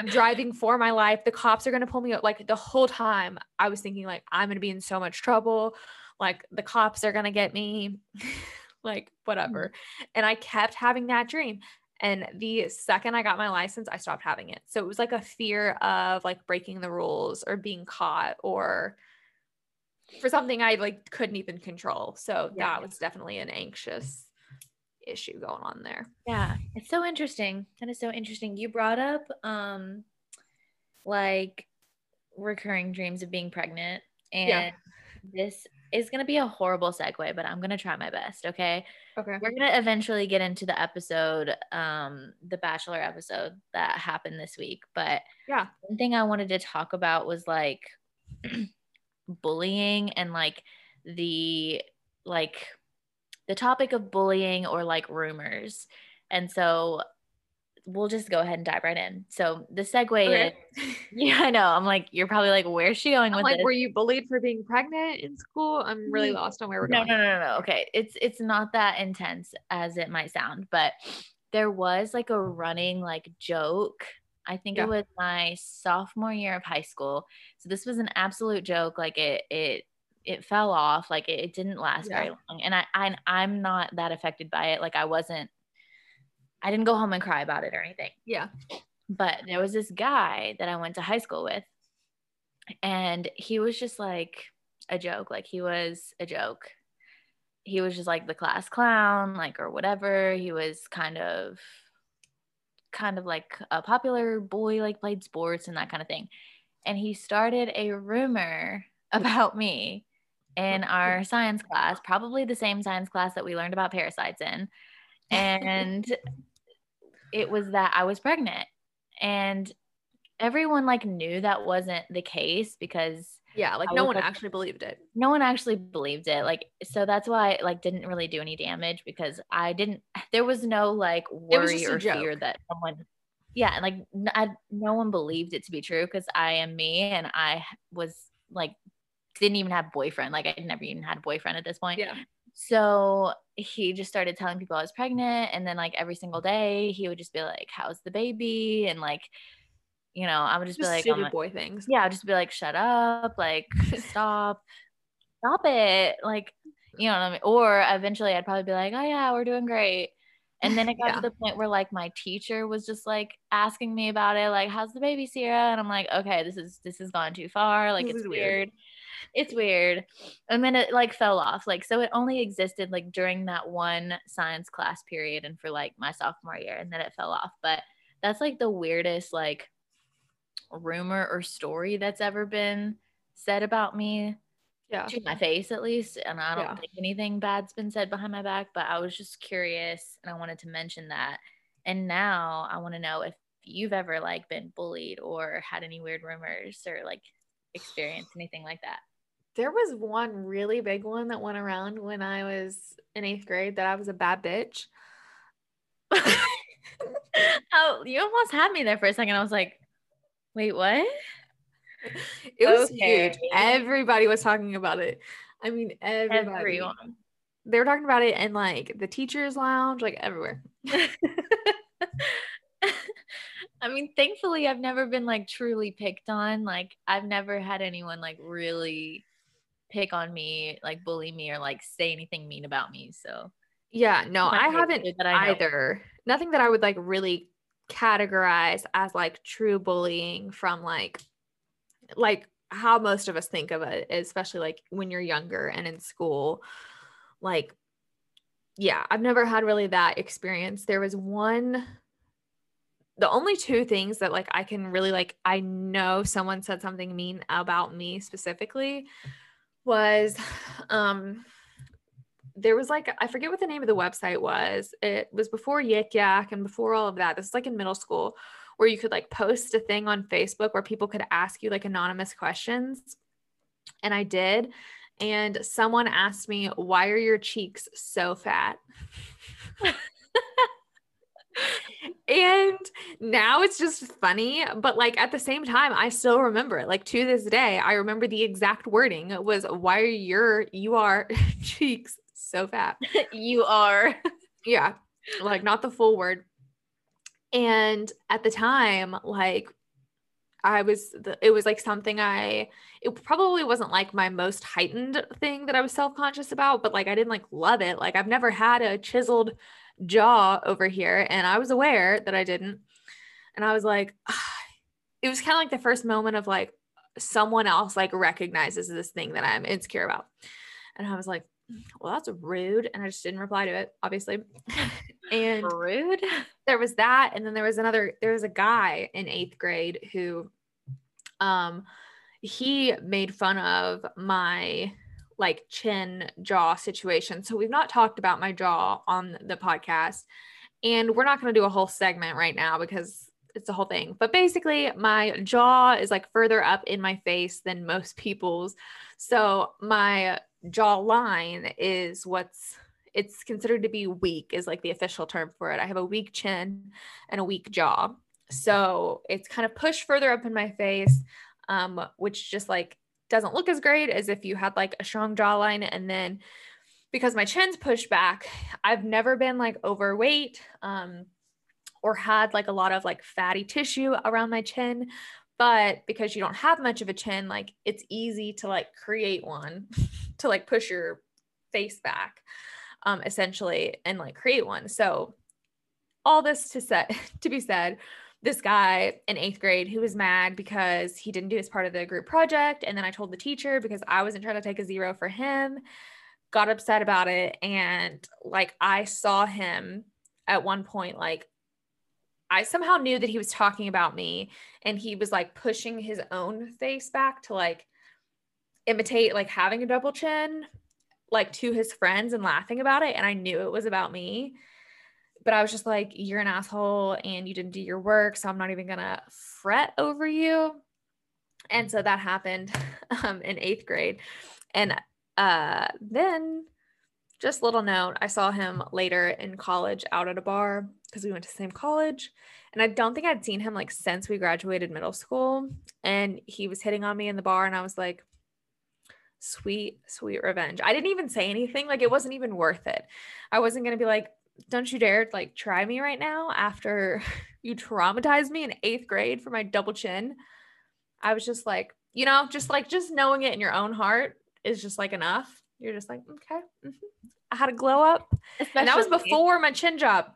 I'm driving for my life. The cops are going to pull me out. Like the whole time I was thinking like I'm going to be in so much trouble. Like the cops are going to get me. like whatever. Mm-hmm. And I kept having that dream. And the second I got my license, I stopped having it. So it was like a fear of like breaking the rules or being caught or for something I like couldn't even control. So yeah. that was definitely an anxious issue going on there. Yeah, it's so interesting. That is so interesting. You brought up um like recurring dreams of being pregnant and yeah. this is going to be a horrible segue, but I'm going to try my best, okay? Okay. We're going to eventually get into the episode um the bachelor episode that happened this week, but yeah. One thing I wanted to talk about was like bullying and like the like the topic of bullying or like rumors. And so we'll just go ahead and dive right in. So the segue Okay. is yeah, I know. I'm like, you're probably like, where's she going I'm with like, this? were you bullied for being pregnant in school? I'm really Mm, lost on where we're no, going. no, no, no, no. Okay. It's it's not that intense as it might sound, but there was like a running like joke. I think Yeah. it was my sophomore year of high school. So this was an absolute joke. Like it it it fell off. Like it, it didn't last very long. And I, I I'm not that affected by it. Like I wasn't I didn't go home and cry about it or anything Yeah. but there was this guy that I went to high school with, and he was just like a joke. Like he was a joke. He was just like the class clown, like or whatever. He was kind of kind of like a popular boy, like played sports and that kind of thing. And he started a rumor about me in our science class, probably the same science class that we learned about parasites in. And it was that I was pregnant. And everyone like knew that wasn't the case because Yeah. Like I no one like- actually believed it. no one actually believed it. Like so that's why it like didn't really do any damage because I didn't there was no like worry or fear that someone yeah, and like I, no one believed it to be true because I am me and I was like didn't even have a boyfriend. Like I never even had a boyfriend at this point. Yeah. So he just started telling people I was pregnant. And then, like, every single day, he would just be like, How's the baby? And, like, you know, I would just, Just be like, "Oh my-" boy things. Yeah, I'd just be like, Shut up. Like, stop. Stop it. Like, you know what I mean? Or eventually I'd probably be like, Oh, yeah, we're doing great. And then it got Yeah. to the point where like my teacher was just like asking me about it, like, how's the baby, Cierra? And I'm like, okay, this is this has gone too far. Like This it's weird. weird. It's weird. And then it like fell off. Like so it only existed like during that one science class period and for like my sophomore year and then it fell off. But that's like the weirdest like rumor or story that's ever been said about me Yeah. to my face at least and i don't Yeah. think anything bad's been said behind my back but i was just curious and i wanted to mention that and now i want to know if you've ever like been bullied or had any weird rumors or like experienced anything like that There was one really big one that went around when I was in eighth grade that I was a bad bitch. oh you almost had me there for a second i was like wait what It was Okay. huge. Everybody was talking about it. I mean, everybody. everyone They were talking about it in like the teachers' lounge, like everywhere. I mean, thankfully, I've never been like truly picked on. Like, I've never had anyone like really pick on me, like bully me, or like say anything mean about me. So, Yeah, no, I haven't I either. Nothing that I would like really categorize as like true bullying from like like how most of us think of it, especially like when you're younger and in school. Like yeah, I've never had really that experience. There was one the only two things that like I can really like I know someone said something mean about me specifically was um there was like I forget what the name of the website was. It was before Yik Yak and before all of that. This is like in middle school where you could like post a thing on Facebook where people could ask you like anonymous questions. And I did. And someone asked me, Why are your cheeks so fat? and now it's just funny, but like at the same time, I still remember it. Like to this day, I remember the exact wording It was why are your you are cheeks so fat? you are. Yeah, like not the full word. And at the time, like I was, it was like something I, it probably wasn't like my most heightened thing that I was self conscious about, but like I didn't like love it. Like I've never had a chiseled jaw over here, and I was aware that I didn't. And I was like, it was kind of like the first moment of like someone else like recognizes this thing that I'm insecure about. And I was like, well, that's rude. And I just didn't reply to it, obviously. and Rude. there was that and then there was another there was a guy in eighth grade who um he made fun of my like chin jaw situation so we've not talked about my jaw on the podcast and we're not going to do a whole segment right now because it's the whole thing. But basically, my jaw is like further up in my face than most people's. So my jaw line is what's it's considered to be weak is like the official term for it. I have a weak chin and a weak jaw. So it's kind of pushed further up in my face, um, which just like doesn't look as great as if you had like a strong jawline. And then because my chin's pushed back, I've never been like overweight um, or had like a lot of like fatty tissue around my chin. But because you don't have much of a chin, like it's easy to like create one to like push your face back um, essentially and like create one. So all this to set to be said, this guy in eighth grade who was mad because he didn't do his part of the group project. And then I told the teacher because I wasn't trying to take a zero for him, got upset about it. And like I saw him at one point, like I somehow knew that he was talking about me and he was like pushing his own face back to like imitate like having a double chin like to his friends and laughing about it and I knew it was about me. But I was just like, you're an asshole and you didn't do your work, so I'm not even gonna fret over you. And so that happened um, in eighth grade. And uh, then, just little note, I saw him later in college out at a bar because we went to the same college. And I don't think I'd seen him like since we graduated middle school. And he was hitting on me in the bar, and I was like, sweet, sweet revenge. I didn't even say anything. Like it wasn't even worth it. I wasn't going to be like, don't you dare like try me right now after you traumatized me in eighth grade for my double chin. I was just like, you know, just like just knowing it in your own heart is just like enough. You're just like, okay, mm-hmm. I had a glow up. Especially, and that was before my chin job.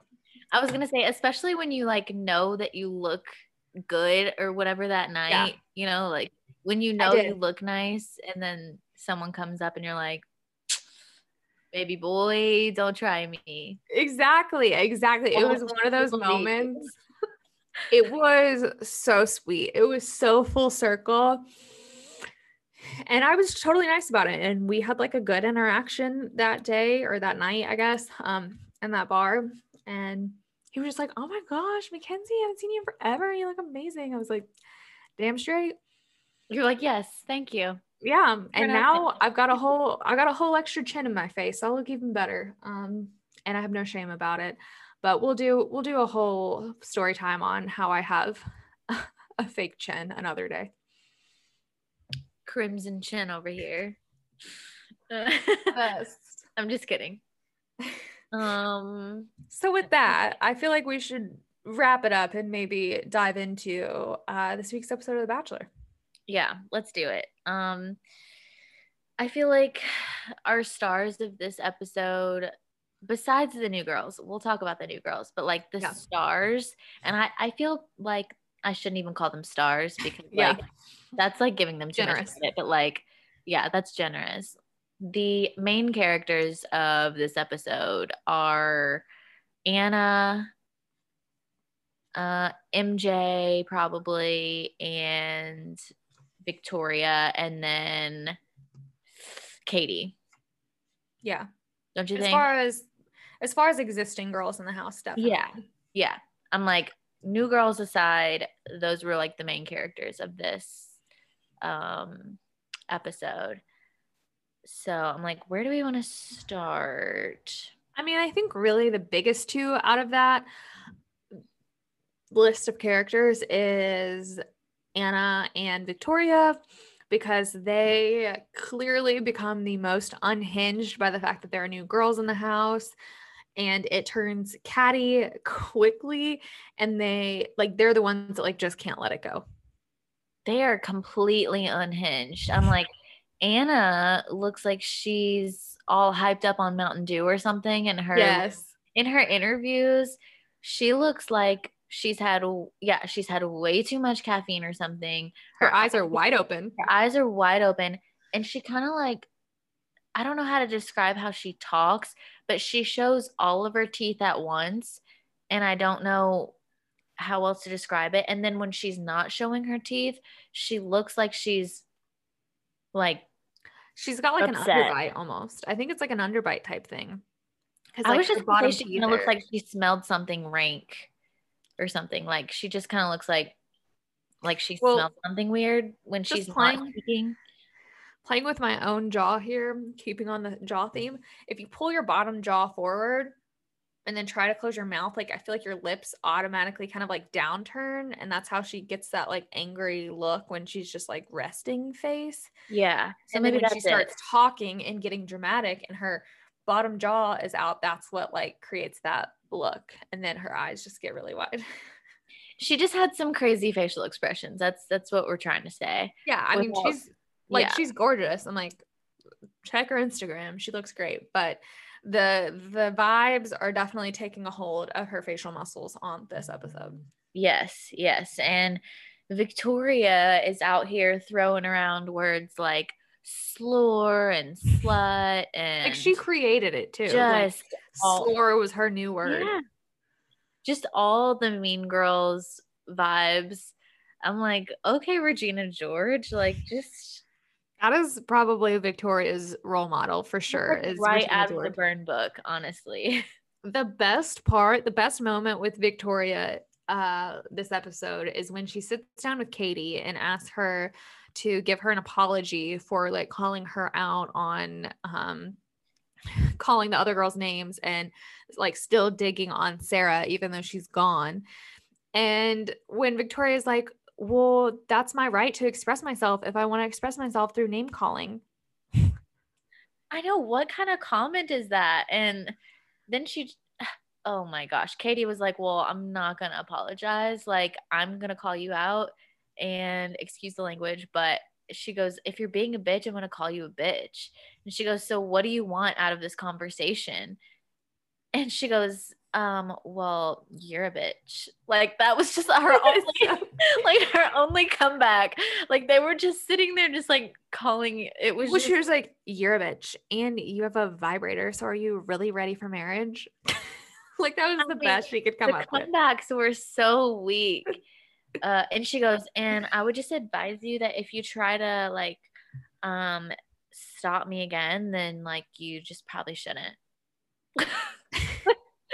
I was gonna say, especially when you like know that you look good or whatever that night, yeah. you know, like when you know you look nice and then someone comes up and you're like, baby boy, don't try me. Exactly. Exactly. It was one of those moments. it was so sweet. It was so full circle. And I was totally nice about it. And we had like a good interaction that day or that night, I guess, um, in that bar. And he was just like, Oh my gosh, Mackenzie, I haven't seen you forever. You look amazing. I was like, damn straight. You're like, yes, thank you yeah and now i've got a whole i got a whole extra chin in my face i look even better um and i have no shame about it but we'll do we'll do a whole story time on how i have a fake chin another day crimson chin over here. I'm just kidding. Um so with that i feel like we should wrap it up and maybe dive into uh this week's episode of the bachelor. Yeah, let's do it. Um I feel like our stars of this episode besides the new girls, we'll talk about the new girls, but like the yeah. stars and I I feel like I shouldn't even call them stars because yeah. like that's like giving them too generous. much credit, but like yeah, that's generous. The main characters of this episode are Anna, uh, MJ probably, and Victoria, and then Katie. Yeah. Don't you as think? As far as as far as existing girls in the house, definitely. Yeah. Yeah. I'm like, new girls aside, those were like the main characters of this um episode. So I'm like, where do we want to start? I mean, I think really the biggest two out of that list of characters is Anna and Victoria because they clearly become the most unhinged by the fact that there are new girls in the house and it turns catty quickly and they like they're the ones that like just can't let it go. They are completely unhinged. I'm like anna looks like she's all hyped up on mountain dew or something and her yes. in her interviews she looks like she's had yeah she's had way too much caffeine or something. Her, her eyes are wide open. her eyes are wide open and she kind of like i don't know how to describe how she talks but she shows all of her teeth at once and i don't know how else to describe it and then when she's not showing her teeth she looks like she's like she's got like upset. an underbite almost i think it's like an underbite type thing I like, was just say she kind of looks like she smelled something rank or something. Like she just kind of looks like like she Well, smells something weird when she's not playing- speaking. Playing with my own jaw here, keeping on the jaw mm. theme. If you pull your bottom jaw forward and then try to close your mouth, like I feel like your lips automatically kind of like downturn. And that's how she gets that like angry look when she's just like resting face. Yeah. So and then maybe when she starts it. talking and getting dramatic and her bottom jaw is out, that's what like creates that look. And then her eyes just get really wide. She just had some crazy facial expressions. That's that's what we're trying to say. Yeah, I mean Without- she's like yeah. she's gorgeous. I'm like, check her Instagram. She looks great. But the the vibes are definitely taking a hold of her facial muscles on this episode. Yes, yes. And Victoria is out here throwing around words like slur and slut and Like she created it too. Like, just all- slur was her new word. Yeah. Just all the mean girls vibes. I'm like, okay, Regina George, like just That is probably Victoria's role model for sure. Is right Regina out of the burn book, honestly. the best part, the best moment with Victoria uh this episode is when she sits down with Katie and asks her to give her an apology for like calling her out on um calling the other girls names and like still digging on Sarah even though she's gone. And when Victoria's like, "Well, that's my right to express myself if I want to express myself through name calling." I know what kind of comment is that? And then she oh my gosh, Katie was like, "Well, I'm not going to apologize. Like I'm going to call you out and excuse the language, but she goes, "If you're being a bitch, I'm going to call you a bitch." And she goes, "So what do you want out of this conversation?" And she goes, um, well, you're a bitch. Like that was just her only like her only comeback. Like they were just sitting there just like calling it was Well, just, she was like, "You're a bitch, and you have a vibrator. So are you really ready for marriage?" like that was I the mean, best she could come the up with. comebacks were so weak. Uh, and she goes, and I would just advise you that if you try to like um stop me again, then like you just probably shouldn't.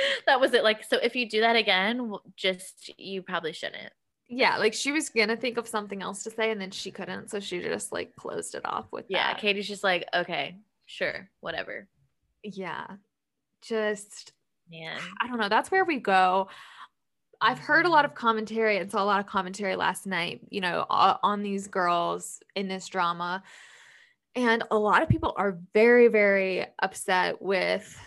that was it. Like, so if you do that again, just you probably shouldn't. Yeah, like she was gonna think of something else to say, and then she couldn't, so she just like closed it off with Yeah, that. Katie's just like, okay, sure, whatever. Yeah, just Man, I don't know. That's where we go. I've heard a lot of commentary and saw a lot of commentary last night, you know, on these girls in this drama. And a lot of people are very, very upset with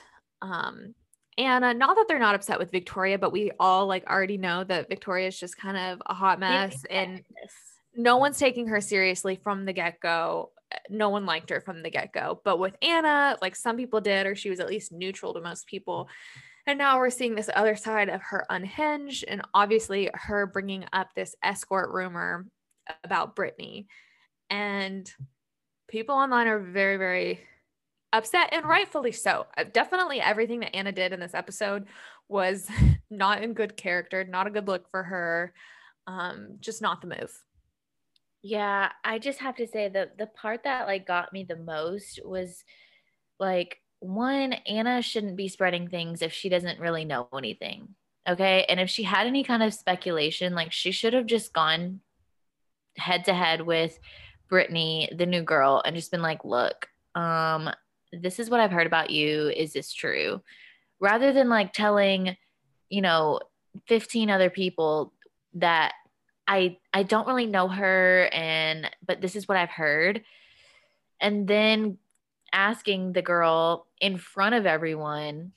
um Anna. Uh, not that they're not upset with Victoria, but we all like already know that Victoria is just kind of a hot mess and no one's taking her seriously from the get go. Eh, no one liked her from the get go. But with Anna, like some people did, or she was at least neutral to most people. And now we're seeing this other side of her unhinged, and obviously her bringing up this escort rumor about Brittany. And people online are very, very upset, and rightfully so. Uh, Definitely everything that Anna did in this episode was not in good character, not a good look for her. Um, just not the move. Yeah, I just have to say that the part that like got me the most was like one, Anna shouldn't be spreading things if she doesn't really know anything. Okay. And if she had any kind of speculation, like she should have just gone head to head with Brittany, the new girl, and just been like, look, um, this is what I've heard about you. Is this true? Rather than like telling, you know, 15 other people that I I don't really know her and but this is what I've heard. And then asking the girl in front of everyone,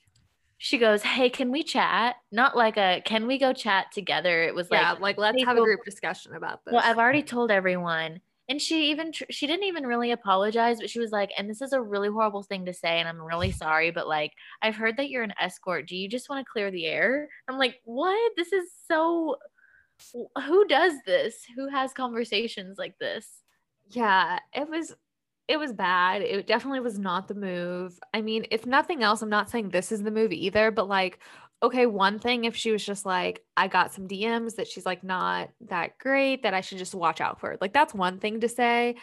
she goes, Hey, can we chat? Not like a can we go chat together? It was yeah, like, like let's have a group discussion about this. well, I've already told everyone. And she even she didn't even really apologize, but she was like, and this is a really horrible thing to say, and I'm really sorry, but like I've heard that you're an escort. Do you just want to clear the air? I'm like, what? This is so. Who does this? Who has conversations like this? yeah, it was it was bad. It definitely was not the move. I mean, if nothing else, I'm not saying this is the move either, but like okay, one thing if she was just like I got some DMs that she's like not that great that I should just watch out for. Like that's one thing to say,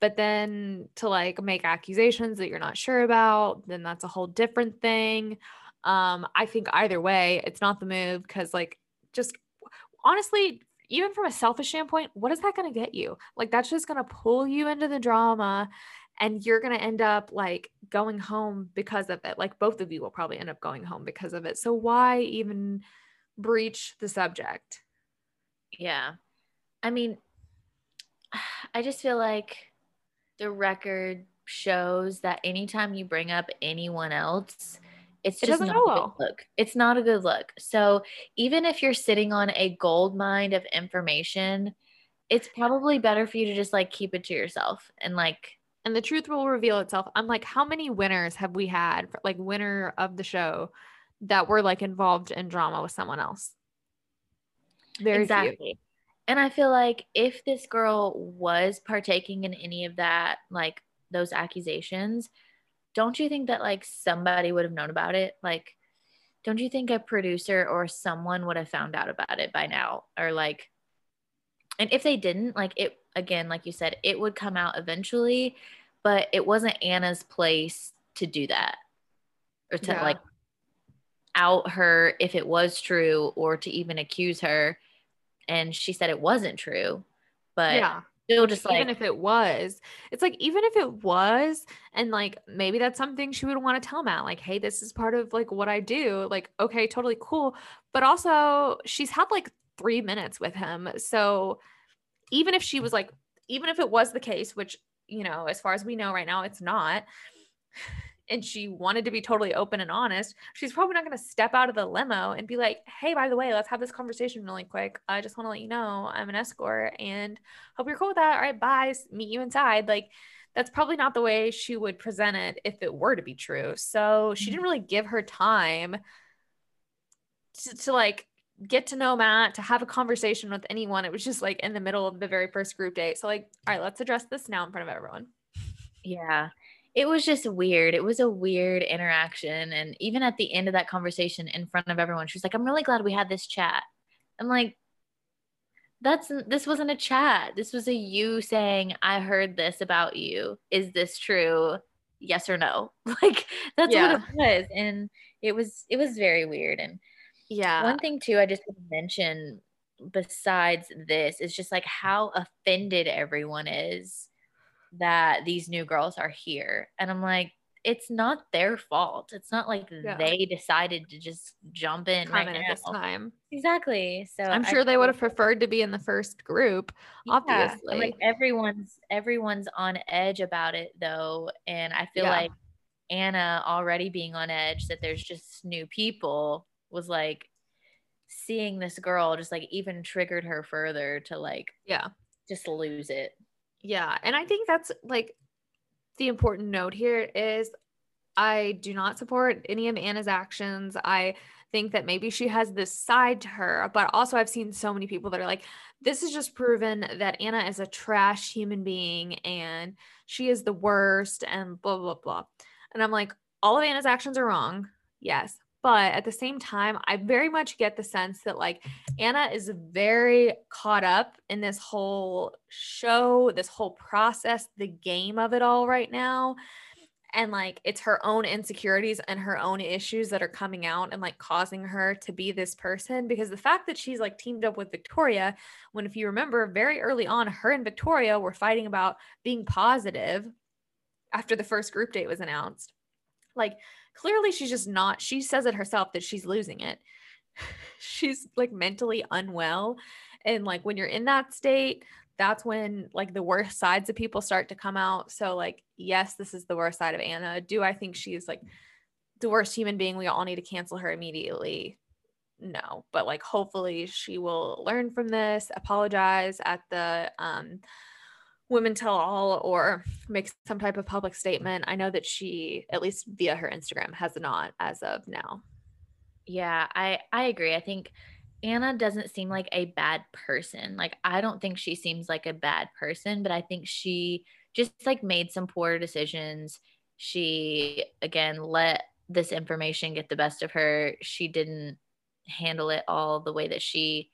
but then to like make accusations that you're not sure about, then that's a whole different thing. Um I think either way, it's not the move cuz like just honestly, even from a selfish standpoint, what is that going to get you? Like, that's just going to pull you into the drama and you're going to end up like going home because of it. Like, both of you will probably end up going home because of it. So, why even breach the subject? Yeah. I mean, I just feel like the record shows that anytime you bring up anyone else, it's It just not a good look. It's not a good look. So even if you're sitting on a gold mine of information, it's probably better for you to just like keep it to yourself and like and the truth will reveal itself. I'm like, how many winners have we had, like winner of the show, that were like involved in drama with someone else? Very few. exactly. And I feel like if this girl was partaking in any of that, like those accusations, don't you think that like somebody would have known about it? Like, don't you think a producer or someone would have found out about it by now? Or like, and if they didn't, like it again, like you said, it would come out eventually, but it wasn't Anna's place to do that or to Yeah. like out her if it was true or to even accuse her. And she said it wasn't true, but yeah. still just like, even if it was, it's like even if it was, and like maybe that's something she would want to tell Matt, like, hey, this is part of like what I do. Like, okay, totally cool. But also, she's had like three minutes with him. So even if she was like, even if it was the case, which, you know, as far as we know right now, it's not. And she wanted to be totally open and honest. She's probably not going to step out of the limo and be like, hey, by the way, let's have this conversation really quick. I just want to let you know I'm an escort and hope you're cool with that. All right, bye. Meet you inside. Like, that's probably not the way she would present it if it were to be true. So she didn't mm-hmm. really give her time to, to like get to know Matt, to have a conversation with anyone. It was just like in the middle of the very first group date. So, like, all right, let's address this now in front of everyone. yeah, it was just weird. It was a weird interaction. And even at the end of that conversation in front of everyone, she was like, I'm really glad we had this chat. I'm like, that's this wasn't a chat. This was a you saying, I heard this about you. Is this true? Yes or no? Like that's Yeah. what it was. And it was it was very weird. And Yeah. one thing too, I just want to mention besides this is just like how offended everyone is that these new girls are here. And I'm like, it's not their fault. It's not like Yeah. they decided to just jump in Come right in now. at this time. Exactly. So I'm I sure they would have preferred to be in the first group. Yeah, obviously. like everyone's everyone's on edge about it though, and I feel Yeah. like Anna already being on edge that there's just new people was like seeing this girl just like even triggered her further to like Yeah. just lose it. Yeah. And I think that's like the important note here is I do not support any of Anna's actions. I think that maybe she has this side to her, but also I've seen so many people that are like, this is just proven that Anna is a trash human being and she is the worst and blah, blah, blah. And I'm like, all of Anna's actions are wrong. Yes. But at the same time, I very much get the sense that like Anna is very caught up in this whole show, this whole process, the game of it all right now. And like it's her own insecurities and her own issues that are coming out and like causing her to be this person. Because the fact that she's like teamed up with Victoria, when if you remember very early on, her and Victoria were fighting about being positive after the first group date was announced. Like clearly she's just not, she says it herself that she's losing it. she's like mentally unwell. And like when you're in that state, that's when like the worst sides of people start to come out. So like, yes, this is the worst side of Anna. Do I think she's like the worst human being? We all need to cancel her immediately. No, but like hopefully she will learn from this, apologize at the um women tell all or make some type of public statement. I know that she, at least via her Instagram, has not as of now. Yeah, I I agree. I think Anna doesn't seem like a bad person. Like I don't think she seems like a bad person, but I think she just like made some poor decisions. She again let this information get the best of her. She didn't handle it all the way that she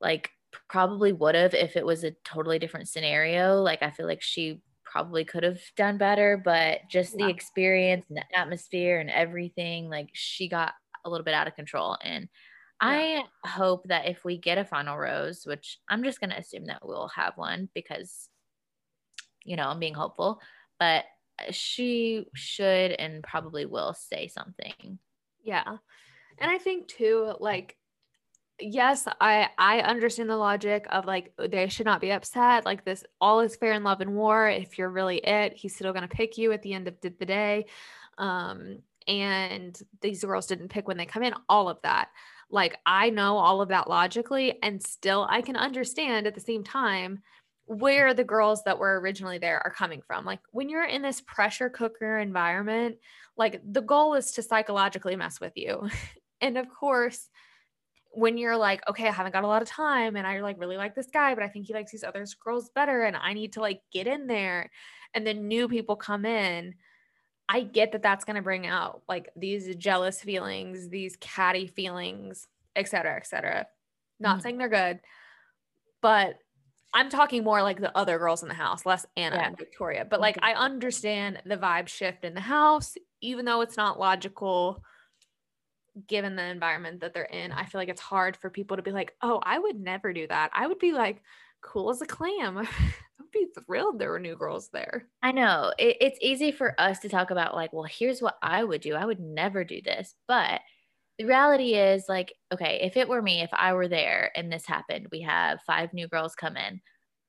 like probably would have if it was a totally different scenario. Like I feel like she probably could have done better, but just the experience and the atmosphere and everything, like she got a little bit out of control. And I hope that if we get a final rose, which I'm just going to assume that we'll have one because, you know, I'm being hopeful, but uh, she should and probably will say something. Yeah. And I think too, like, yes, I I understand the logic of like they should not be upset. Like this, all is fair in love and war. If you're really it, he's still gonna pick you at the end of the day. Um, and these girls didn't pick when they come in. All of that, like I know all of that logically, and still I can understand at the same time where the girls that were originally there are coming from. Like when you're in this pressure cooker environment, like the goal is to psychologically mess with you. and of course, when you're like, okay, I haven't got a lot of time and I like really like this guy, but I think he likes these other girls better and I need to like get in there. And then new people come in. I get that that's going to bring out like these jealous feelings, these catty feelings, et cetera, et cetera. Not mm-hmm. saying they're good, but I'm talking more like the other girls in the house, less Anna yeah. and Victoria. But like, I understand the vibe shift in the house, even though it's not logical given the environment that they're in. I feel like it's hard for people to be like, oh, I would never do that. I would be like, cool as a clam. I'd be thrilled there were new girls there. I know it, it's easy for us to talk about, like, well, here's what I would do. I would never do this. But the reality is, like, okay, if it were me, if I were there and this happened, we have five new girls come in,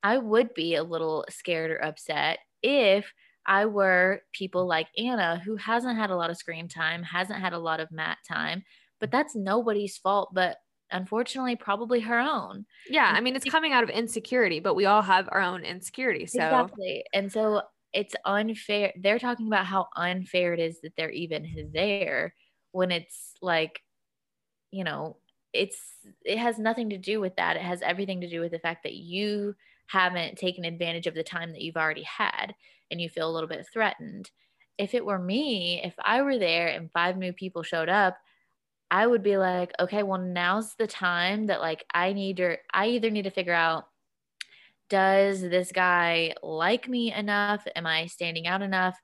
I would be a little scared or upset if I were people like Anna, who hasn't had a lot of screen time, hasn't had a lot of Matt time, but that's nobody's fault, but unfortunately, probably her own. Yeah. I mean, it's coming out of insecurity, but we all have our own insecurity. So, exactly. And so it's unfair. They're talking about how unfair it is that they're even there when it's like, you know, it's, it has nothing to do with that. It has everything to do with the fact that you haven't taken advantage of the time that you've already had and you feel a little bit threatened. If it were me, if I were there and five new people showed up, I would be like, okay, well, now's the time that like I need to, I either need to figure out does this guy like me enough? Am I standing out enough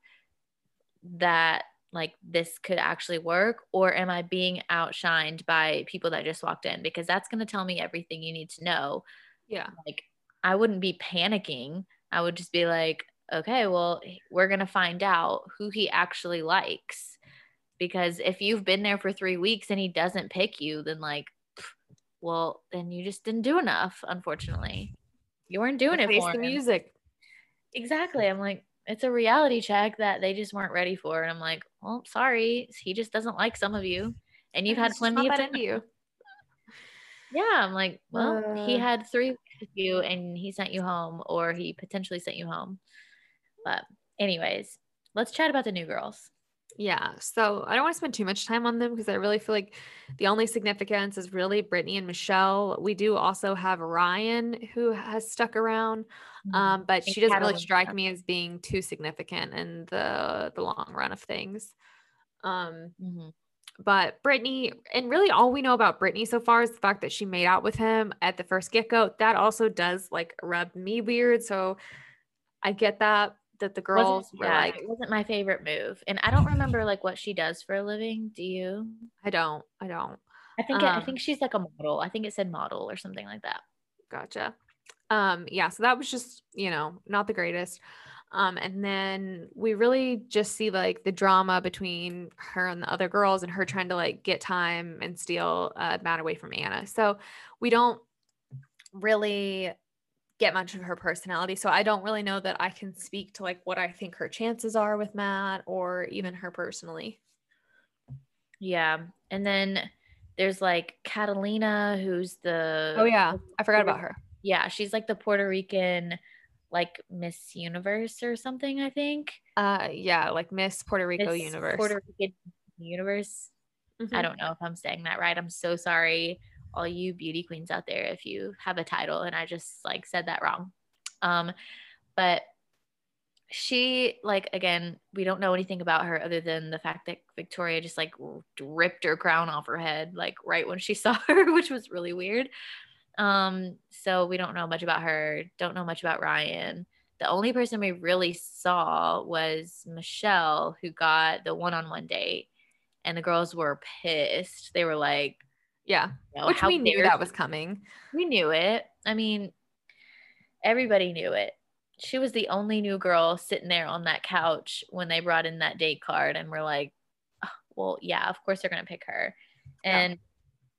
that like this could actually work? Or am I being outshined by people that just walked in? Because that's going to tell me everything you need to know. Yeah. Like I wouldn't be panicking. I would just be like, okay, well, we're going to find out who he actually likes. Because if you've been there for three weeks and he doesn't pick you, then like, well, then you just didn't do enough, unfortunately. You weren't doing it for the him. music. Exactly. I'm like, it's a reality check that they just weren't ready for. And I'm like, well, sorry. He just doesn't like some of you. And you've had plenty of time. you. Yeah. I'm like, well, uh, he had three with you and he sent you home or he potentially sent you home. But anyways, let's chat about the new girls. Yeah. So I don't want to spend too much time on them because I really feel like the only significance is really Brittany and Michelle. We do also have Ryan who has stuck around, mm-hmm. um, but she doesn't really strike me as being too significant in the the long run of things. Um, mm-hmm. But Brittany, and really all we know about Brittany so far is the fact that she made out with him at the first get go. That also does like rub me weird. So I get that that the girls were yeah, like it wasn't my favorite move. And i don't remember like what she does for a living. Do you? I don't i don't. I think um, it, i think she's like a model. I think it said model or something like that. Gotcha. Um yeah so that was just you know not the greatest um and then we really just see like the drama between her and the other girls and her trying to like get time and steal uh, matt away from anna so we don't really get much of her personality. So I don't really know that I can speak to like what I think her chances are with Matt or even her personally. Yeah. And then there's like Catalina, who's the Oh yeah. I forgot about her. Yeah, she's like the Puerto Rican like Miss Universe or something, I think. Uh yeah, like Miss Puerto Rico Miss Universe. Puerto Rican Universe. Mm-hmm. I don't know if I'm saying that right. I'm so sorry all you beauty queens out there if you have a title and I just like said that wrong. Um, but she like again, we don't know anything about her other than the fact that Victoria just like ripped her crown off her head like right when she saw her, which was really weird. Um, so we don't know much about her, don't know much about Ryan. The only person we really saw was Michelle, who got the one on one date, and the girls were pissed. They were like, Yeah. You know, Which we knew that was coming. We knew it. I mean, everybody knew it. She was the only new girl sitting there on that couch when they brought in that date card, and we're like, oh, well, yeah, of course they're gonna pick her. Yeah.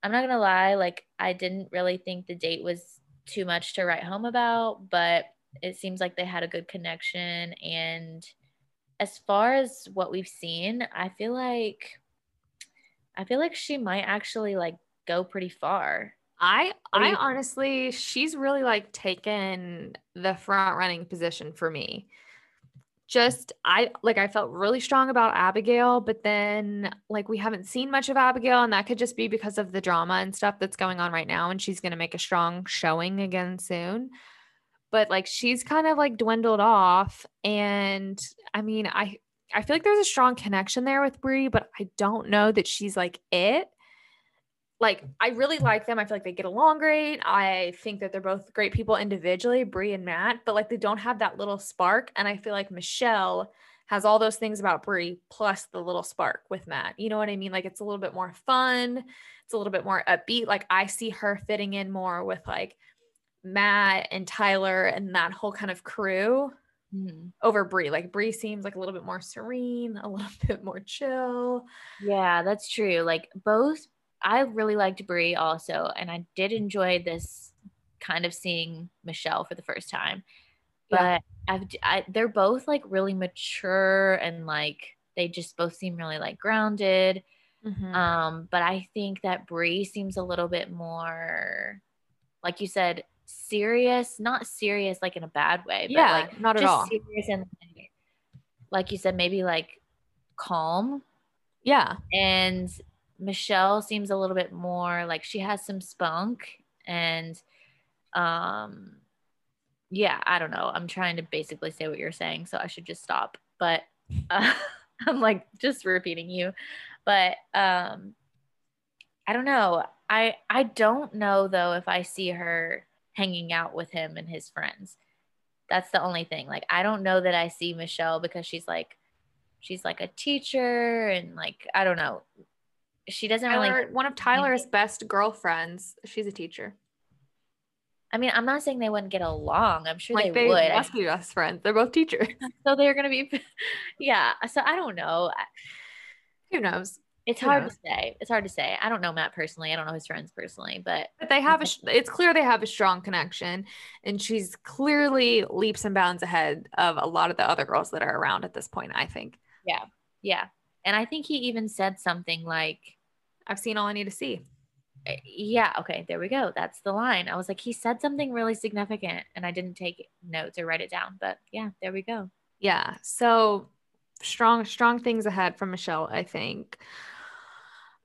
I'm not gonna lie, like I didn't really think the date was too much to write home about, but it seems like they had a good connection. And as far as what we've seen, I feel like I feel like she might actually like go pretty far. I I honestly she's really like taken the front running position for me. Just I like I felt really strong about Abigail, but then like we haven't seen much of Abigail and that could just be because of the drama and stuff that's going on right now and she's going to make a strong showing again soon. But like she's kind of like dwindled off and I mean I I feel like there's a strong connection there with Bri, but I don't know that she's like it like I really like them. I feel like they get along great. I think that they're both great people individually, Bri and Matt, but like they don't have that little spark. And I feel like Michelle has all those things about Bri plus the little spark with Matt. You know what I mean? Like it's a little bit more fun. It's a little bit more upbeat. Like I see her fitting in more with like Matt and Tyler and that whole kind of crew mm-hmm. over Bri. Like Bri seems like a little bit more serene, a little bit more chill. Yeah, that's true. Like both, I really liked Bri also, and I did enjoy this kind of seeing Michelle for the first time. Yeah. But I've, I, they're both like really mature and like they just both seem really like grounded. Mhm. Um, but I think that Bri seems a little bit more, like you said, serious. Not serious like in a bad way, but yeah, like not at just all. serious and like, like you said, maybe like calm Yeah. and Michelle seems a little bit more like she has some spunk and um yeah, I don't know. I'm trying to basically say what you're saying, so I should just stop. But uh, I'm like just repeating you. But um I don't know. I I don't know though if I see her hanging out with him and his friends. That's the only thing. Like I don't know that I see Michelle because she's like she's like a teacher and like I don't know. She doesn't really one of Tyler's best girlfriends. She's a teacher. I mean, I'm not saying they wouldn't get along. I'm sure Like they, they, would. Must be best friends. They're both teachers. so they're gonna be yeah. So I don't know. Who knows? It's Who hard knows? to say. It's hard to say. I don't know Matt personally. I don't know his friends personally, but But they have a. It's clear they have a strong connection, and she's clearly leaps and bounds ahead of a lot of the other girls that are around at this point. I think Yeah. yeah. And I think he even said something like, I've seen all I need to see. eh, yeah, okay, there we go. That's the line. I was like, he said something really significant and I didn't take notes or write it down, but yeah, there we go. Yeah. So strong, strong things ahead from Michelle, I think.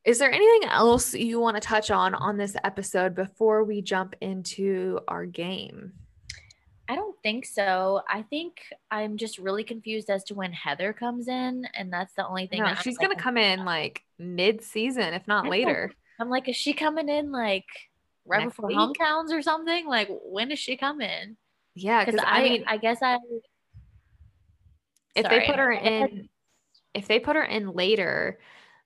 Is there anything else you want to touch on on this episode before we jump into our game? I don't think so. I think I'm just really confused as to when Heather comes in, and that's the only thing. No, that I'm she's gonna come in like mid-season, if not later. I'm like, is she coming in like right Next before week? hometowns or something? Like, when does she come in? Yeah, Because I, I mean, I guess I if sorry. they put her I guess I- in if they put her in later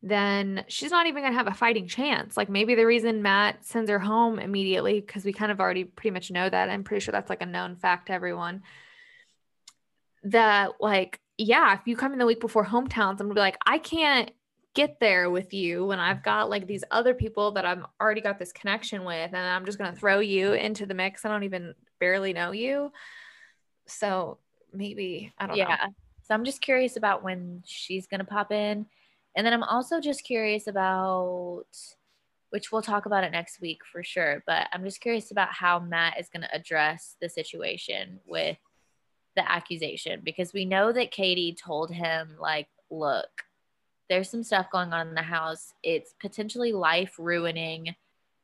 then she's not even going to have a fighting chance. Like maybe the reason matt sends her home immediately because we kind of already pretty much know that i'm pretty sure that's like a known fact to everyone that like yeah if you come in the week before hometowns i'm gonna be like i can't get there with you when i've got like these other people that I've already got this connection with and i'm just gonna throw you into the mix. I don't even barely know you. So maybe i don't know. Yeah. So I'm just curious about when she's gonna pop in, and then I'm also just curious about, which we'll talk about it next week for sure. But I'm just curious about how Matt is gonna address the situation with the accusation because we know that Katie told him like, look, there's some stuff going on in the house. It's potentially life ruining.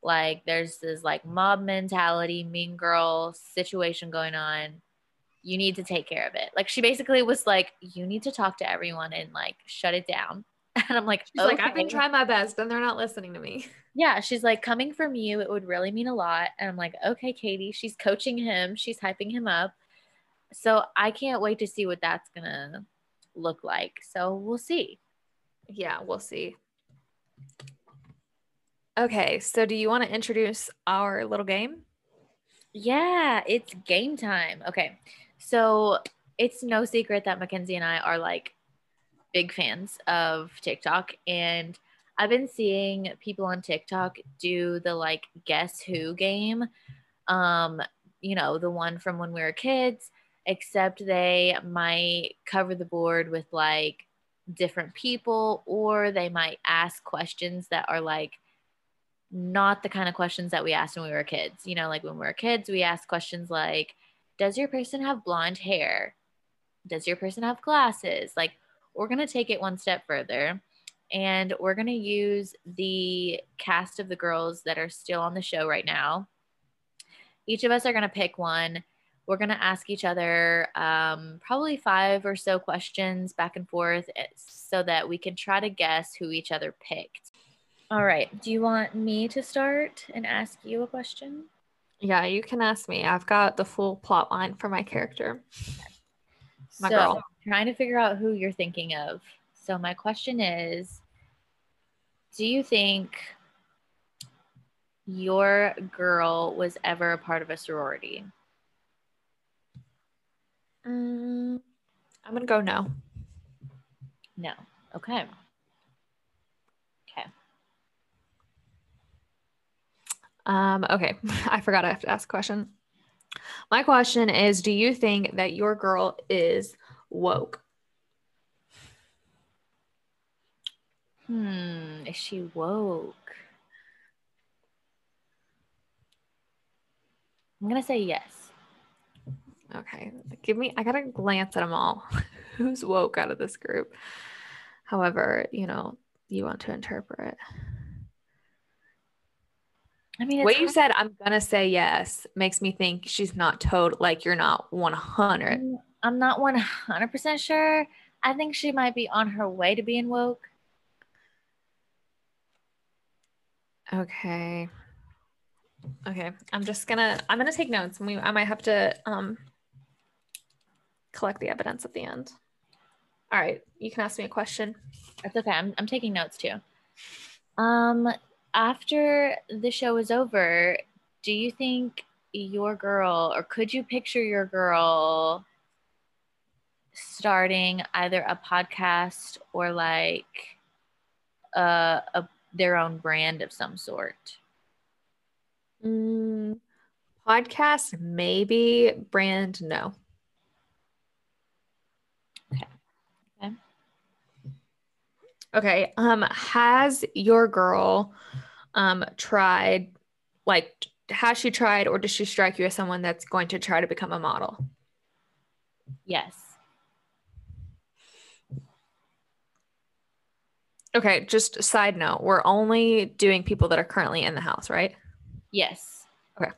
Like there's this like mob mentality, mean girl situation going on you need to take care of it. Like she basically was like, you need to talk to everyone and like shut it down. And I'm like, she's like i've been trying my best and they're not listening to me Yeah, she's like, coming from you, it would really mean a lot. And I'm like, okay, Katie, she's coaching him, she's hyping him up. So I can't wait to see what that's gonna look like. So we'll see. yeah we'll see Okay, so do you want to introduce our little game? Yeah, it's game time. Okay. So it's no secret that Mackenzie and I are like big fans of TikTok. And I've been seeing people on TikTok do the like guess who game. Um, you know, the one from when we were kids, except they might cover the board with like different people or they might ask questions that are like not the kind of questions that we asked when we were kids. You know, like when we were kids, we asked questions like, Does your person have blonde hair? Does your person have glasses? Like, we're going to take it one step further and we're going to use the cast of the girls that are still on the show right now. Each of us are going to pick one. We're going to ask each other um, probably five or so questions back and forth eh, so that we can try to guess who each other picked. All right. Do you want me to start and ask you a question? Yeah, you can ask me. I've got the full plot line for my character. My so, girl. Trying to figure out who you're thinking of. So my question is do you think your girl was ever a part of a sorority? Mm, I'm going to go no. No. Okay. Okay. Um, okay, I forgot I have to ask a question. My question is Do you think that your girl is woke? Hmm, is she woke? I'm going to say yes. Okay, give me, I got to glance at them all. Who's woke out of this group? However, you know, you want to interpret. I mean, what you said, I'm gonna say yes, makes me think she's not told like you're not 100. I'm not 100% sure. I think she might be on her way to being woke. Okay. Okay. I'm just gonna I'm gonna take notes and we I might have to um collect the evidence at the end. All right, you can ask me a question. That's okay. I'm I'm taking notes too. Um after the show is over, do you think your girl, or could you picture your girl starting either a podcast or like a, a their own brand of some sort? Mm, podcast, maybe. Brand, no. Okay. Okay. Okay. Um, has your girl um, tried, like, has she tried or does she strike you as someone that's going to try to become a model? Yes. Okay, just side note, we're only doing people that are currently in the house, right? Yes. Okay.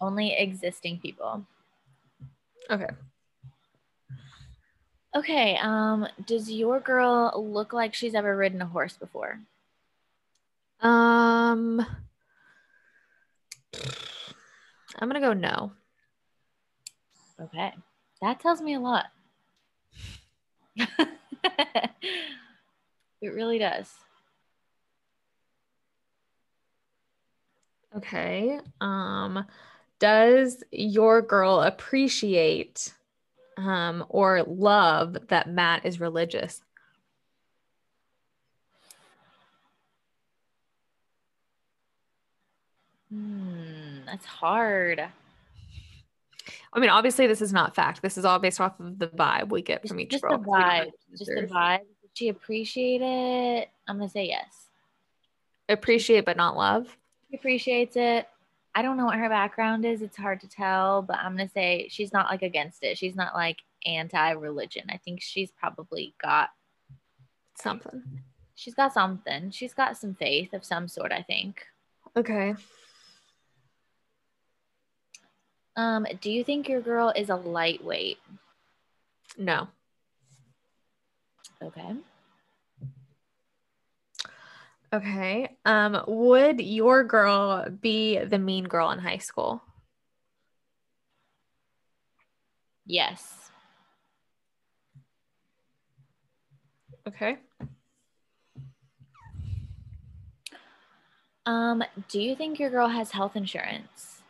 Only existing people. Okay. Okay, um does your girl look like she's ever ridden a horse before? Um, I'm gonna go no. Okay, that tells me a lot. it really does. Okay. Um, does your girl appreciate um, or love that Matt is religious? Hmm, that's hard. I mean, obviously, this is not fact. This is all based off of the vibe we get from each just girl. The vibe. Just the vibe. She appreciate it? I'm gonna say yes. Appreciate, but not love. She appreciates it. I don't know what her background is. It's hard to tell, but I'm gonna say she's not like against it. She's not like anti-religion. I think she's probably got something. She's got something. She's got some faith of some sort. I think. Okay. Um, do you think your girl is a lightweight? No. Okay. Okay. Um, would your girl be the mean girl in high school? Yes. Okay. Um, do you think your girl has health insurance?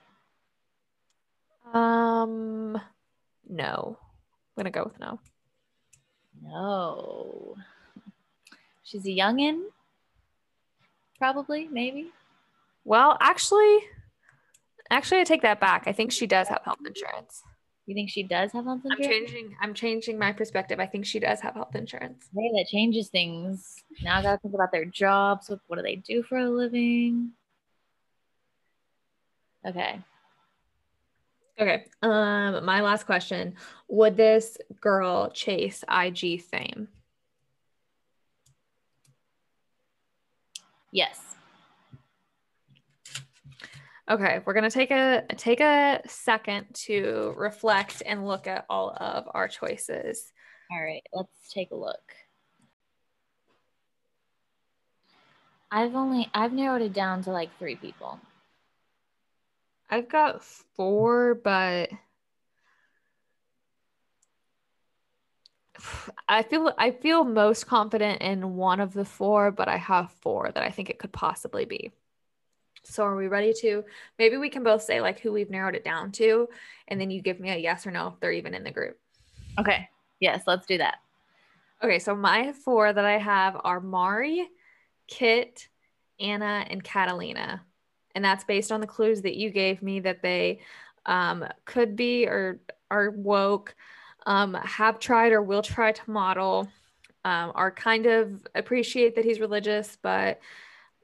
Um, no. I'm gonna go with no. No. She's a youngin. Probably, maybe. Well, actually, actually, I take that back. I think she does have health insurance. You think she does have health I'm insurance? changing. I'm changing my perspective. I think she does have health insurance. Hey, that changes things. Now I gotta think about their jobs. What, what do they do for a living? Okay. Okay. Um, my last question: Would this girl chase IG fame? Yes. Okay, we're gonna take a take a second to reflect and look at all of our choices. All right, let's take a look. I've only I've narrowed it down to like three people. I've got four, but I feel I feel most confident in one of the four, but I have four that I think it could possibly be. So are we ready to maybe we can both say like who we've narrowed it down to, and then you give me a yes or no if they're even in the group. Okay. Yes, let's do that. Okay, so my four that I have are Mari, Kit, Anna, and Catalina. And that's based on the clues that you gave me that they um, could be or are woke, um, have tried or will try to model, um, are kind of appreciate that he's religious, but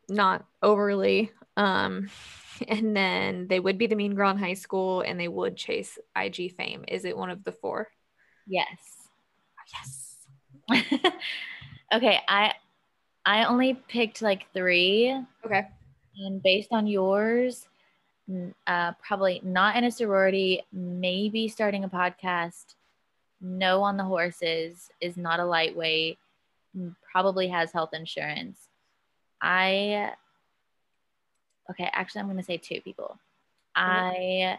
not overly. Um, and then they would be the mean girl in high school and they would chase IG fame. Is it one of the four? Yes. Yes. okay, I I only picked like three, Okay. And based on yours, uh, probably not in a sorority, maybe starting a podcast. No on the horses is not a lightweight. Probably has health insurance. I okay. Actually, I'm going to say two people. I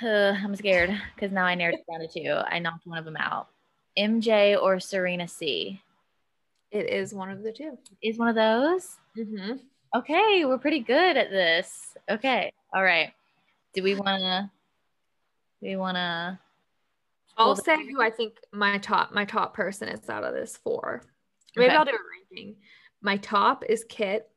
I'm scared because now I narrowed it down to two. I knocked one of them out. MJ or Serena C It is one of the two. is one of those. Mm-hmm. Okay, we're pretty good at this. Okay, all right. Do we want to? We want to? I'll say who I think my top my top person is out of this four. Maybe Okay. I'll do a ranking. My top is Kit.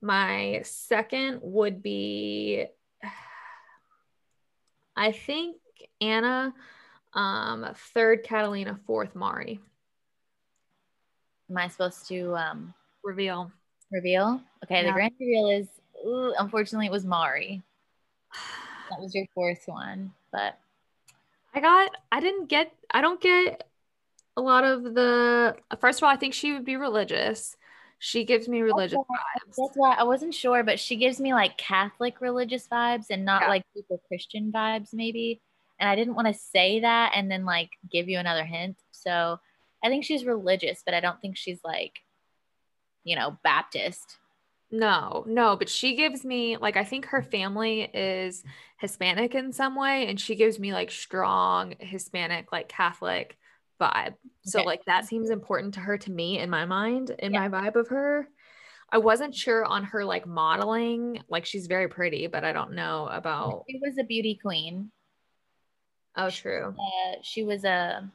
My second would be I think Anna. Um, third Catalina, fourth Mari. Am I supposed to um, Reveal. Reveal? Okay, the Yeah. grand reveal is. Ooh, unfortunately, it was Mari. That was your fourth one, but I got I didn't get I don't get a lot of the first of all, I think she would be religious. She gives me religious why- vibes. that's why I wasn't sure. But she gives me like Catholic religious vibes and not Yeah. like super Christian vibes, maybe. And I didn't want to say that and then like give you another hint. So I think she's religious, but I don't think she's like, you know, Baptist. No, no, but she gives me like I think her family is Hispanic in some way, and she gives me like strong Hispanic, like Catholic vibe. So Okay. like that seems important to her to me in my mind, in Yeah. my vibe of her. I wasn't sure on her like modeling. Like she's very pretty, but I don't know about She was a beauty queen. oh true. Uh, she was a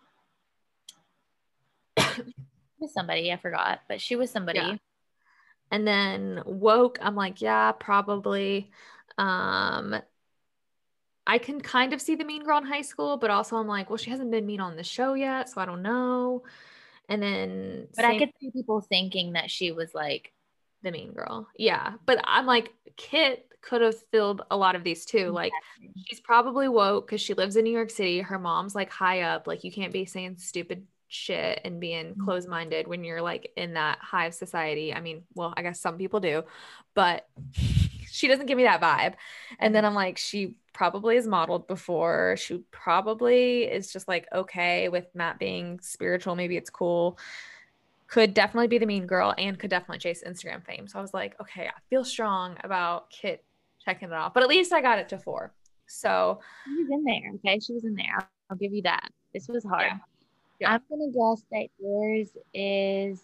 was somebody I forgot, but she was somebody. Yeah. And then woke, I'm like, yeah, probably. Um I can kind of see the mean girl in high school, but also I'm like, well, she hasn't been mean on the show yet, so I don't know. And then But I same- could see people thinking that she was like, the mean girl. Yeah. But I'm like, Kit could have filled a lot of these too. Like she's probably woke because she lives in New York City. Her mom's like high up. Like you can't be saying stupid shit and being Mhm. closed minded when you're like in that hive society. I mean, well, I guess some people do, but she doesn't give me that vibe. And then I'm like, she probably is modeled before. She probably is just like okay with not being spiritual. Maybe it's cool. Could definitely be the mean girl and could definitely chase Instagram fame. So I was like, okay, I feel strong about Kit checking it off. But at least I got it to four. So she was in there. Okay, she was in there. I'll, I'll give you that. This was hard. Yeah. Yeah. I'm gonna guess that yours is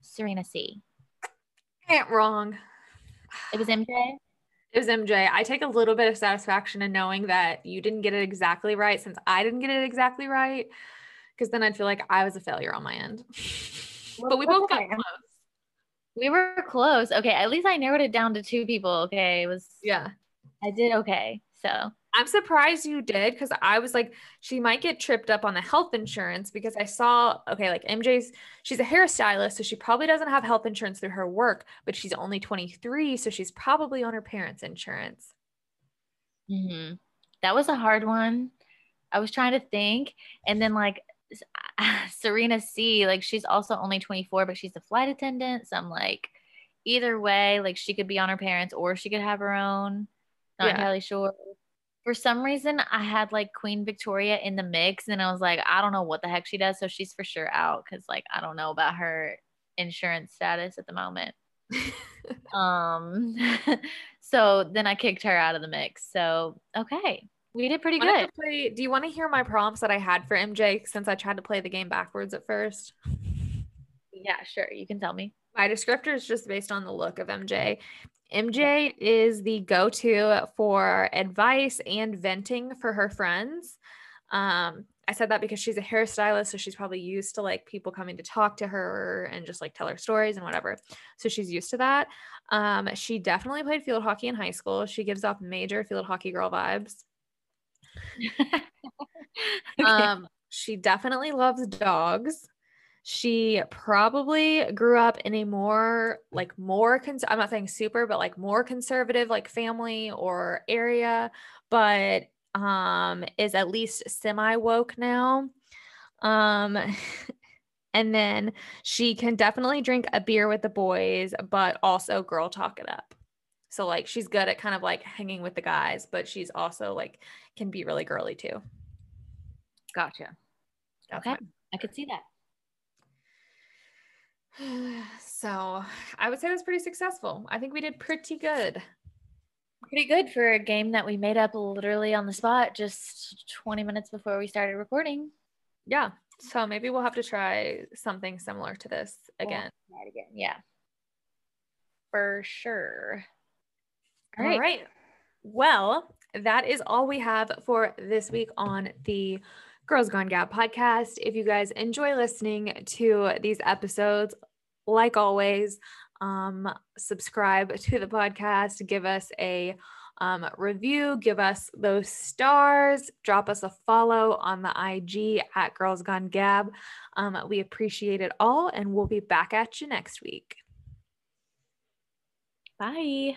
Serena C. Ain't wrong. It was MJ. It was MJ. I take a little bit of satisfaction in knowing that you didn't get it exactly right since I didn't get it exactly right. Because then I'd feel like I was a failure on my end. but we both got close. We were close. Okay, at least I narrowed it down to two people. Okay, it was Yeah. I did okay. So I'm surprised you did because I was like, she might get tripped up on the health insurance because I saw, okay, like MJ's, she's a hairstylist, so she probably doesn't have health insurance through her work, but she's only 23, so she's probably on her parents' insurance. mhm. that was a hard one. I was trying to think, and then like Serena C, like she's also only 24, but she's a flight attendant. So I'm like, either way, like she could be on her parents or she could have her own. Not Yeah. entirely sure. For some reason, I had like Queen Victoria in the mix, and I was like, I don't know what the heck she does. So she's for sure out because like I don't know about her insurance status at the moment. um, so then I kicked her out of the mix. So okay, we did pretty good. play- do you want to hear my prompts that I had for MJ since I tried to play the game backwards at first? Yeah, sure. You can tell me. My descriptor is just based on the look of MJ. MJ is the go to for advice and venting for her friends. Um, I said that because she's a hairstylist, so she's probably used to like people coming to talk to her and just like tell her stories and whatever. So she's used to that. Um, she definitely played field hockey in high school. She gives off major field hockey girl vibes. Okay. Um, she definitely loves dogs. She probably grew up in a more like more cons- I'm not saying super, but like more conservative like family or area, but um is at least semi woke now. Um and then she can definitely drink a beer with the boys, but also girl talk it up. So like she's good at kind of like hanging with the guys, but she's also like can be really girly too. gotcha. That's Okay. I could see that. So I would say that's pretty successful. I think we did pretty good. Pretty good for a game that we made up literally on the spot just 20 minutes before we started recording. Yeah. So maybe we'll have to try something similar to this We'll again. try it again. Yeah. For sure. All right. Well, that is all we have for this week on the Girls Gone Gab podcast. If you guys enjoy listening to these episodes, like always, um, subscribe to the podcast, give us a um, review, give us those stars, drop us a follow on the IG at Girls Gone Gab. Um, we appreciate it all, and we'll be back at you next week. Bye.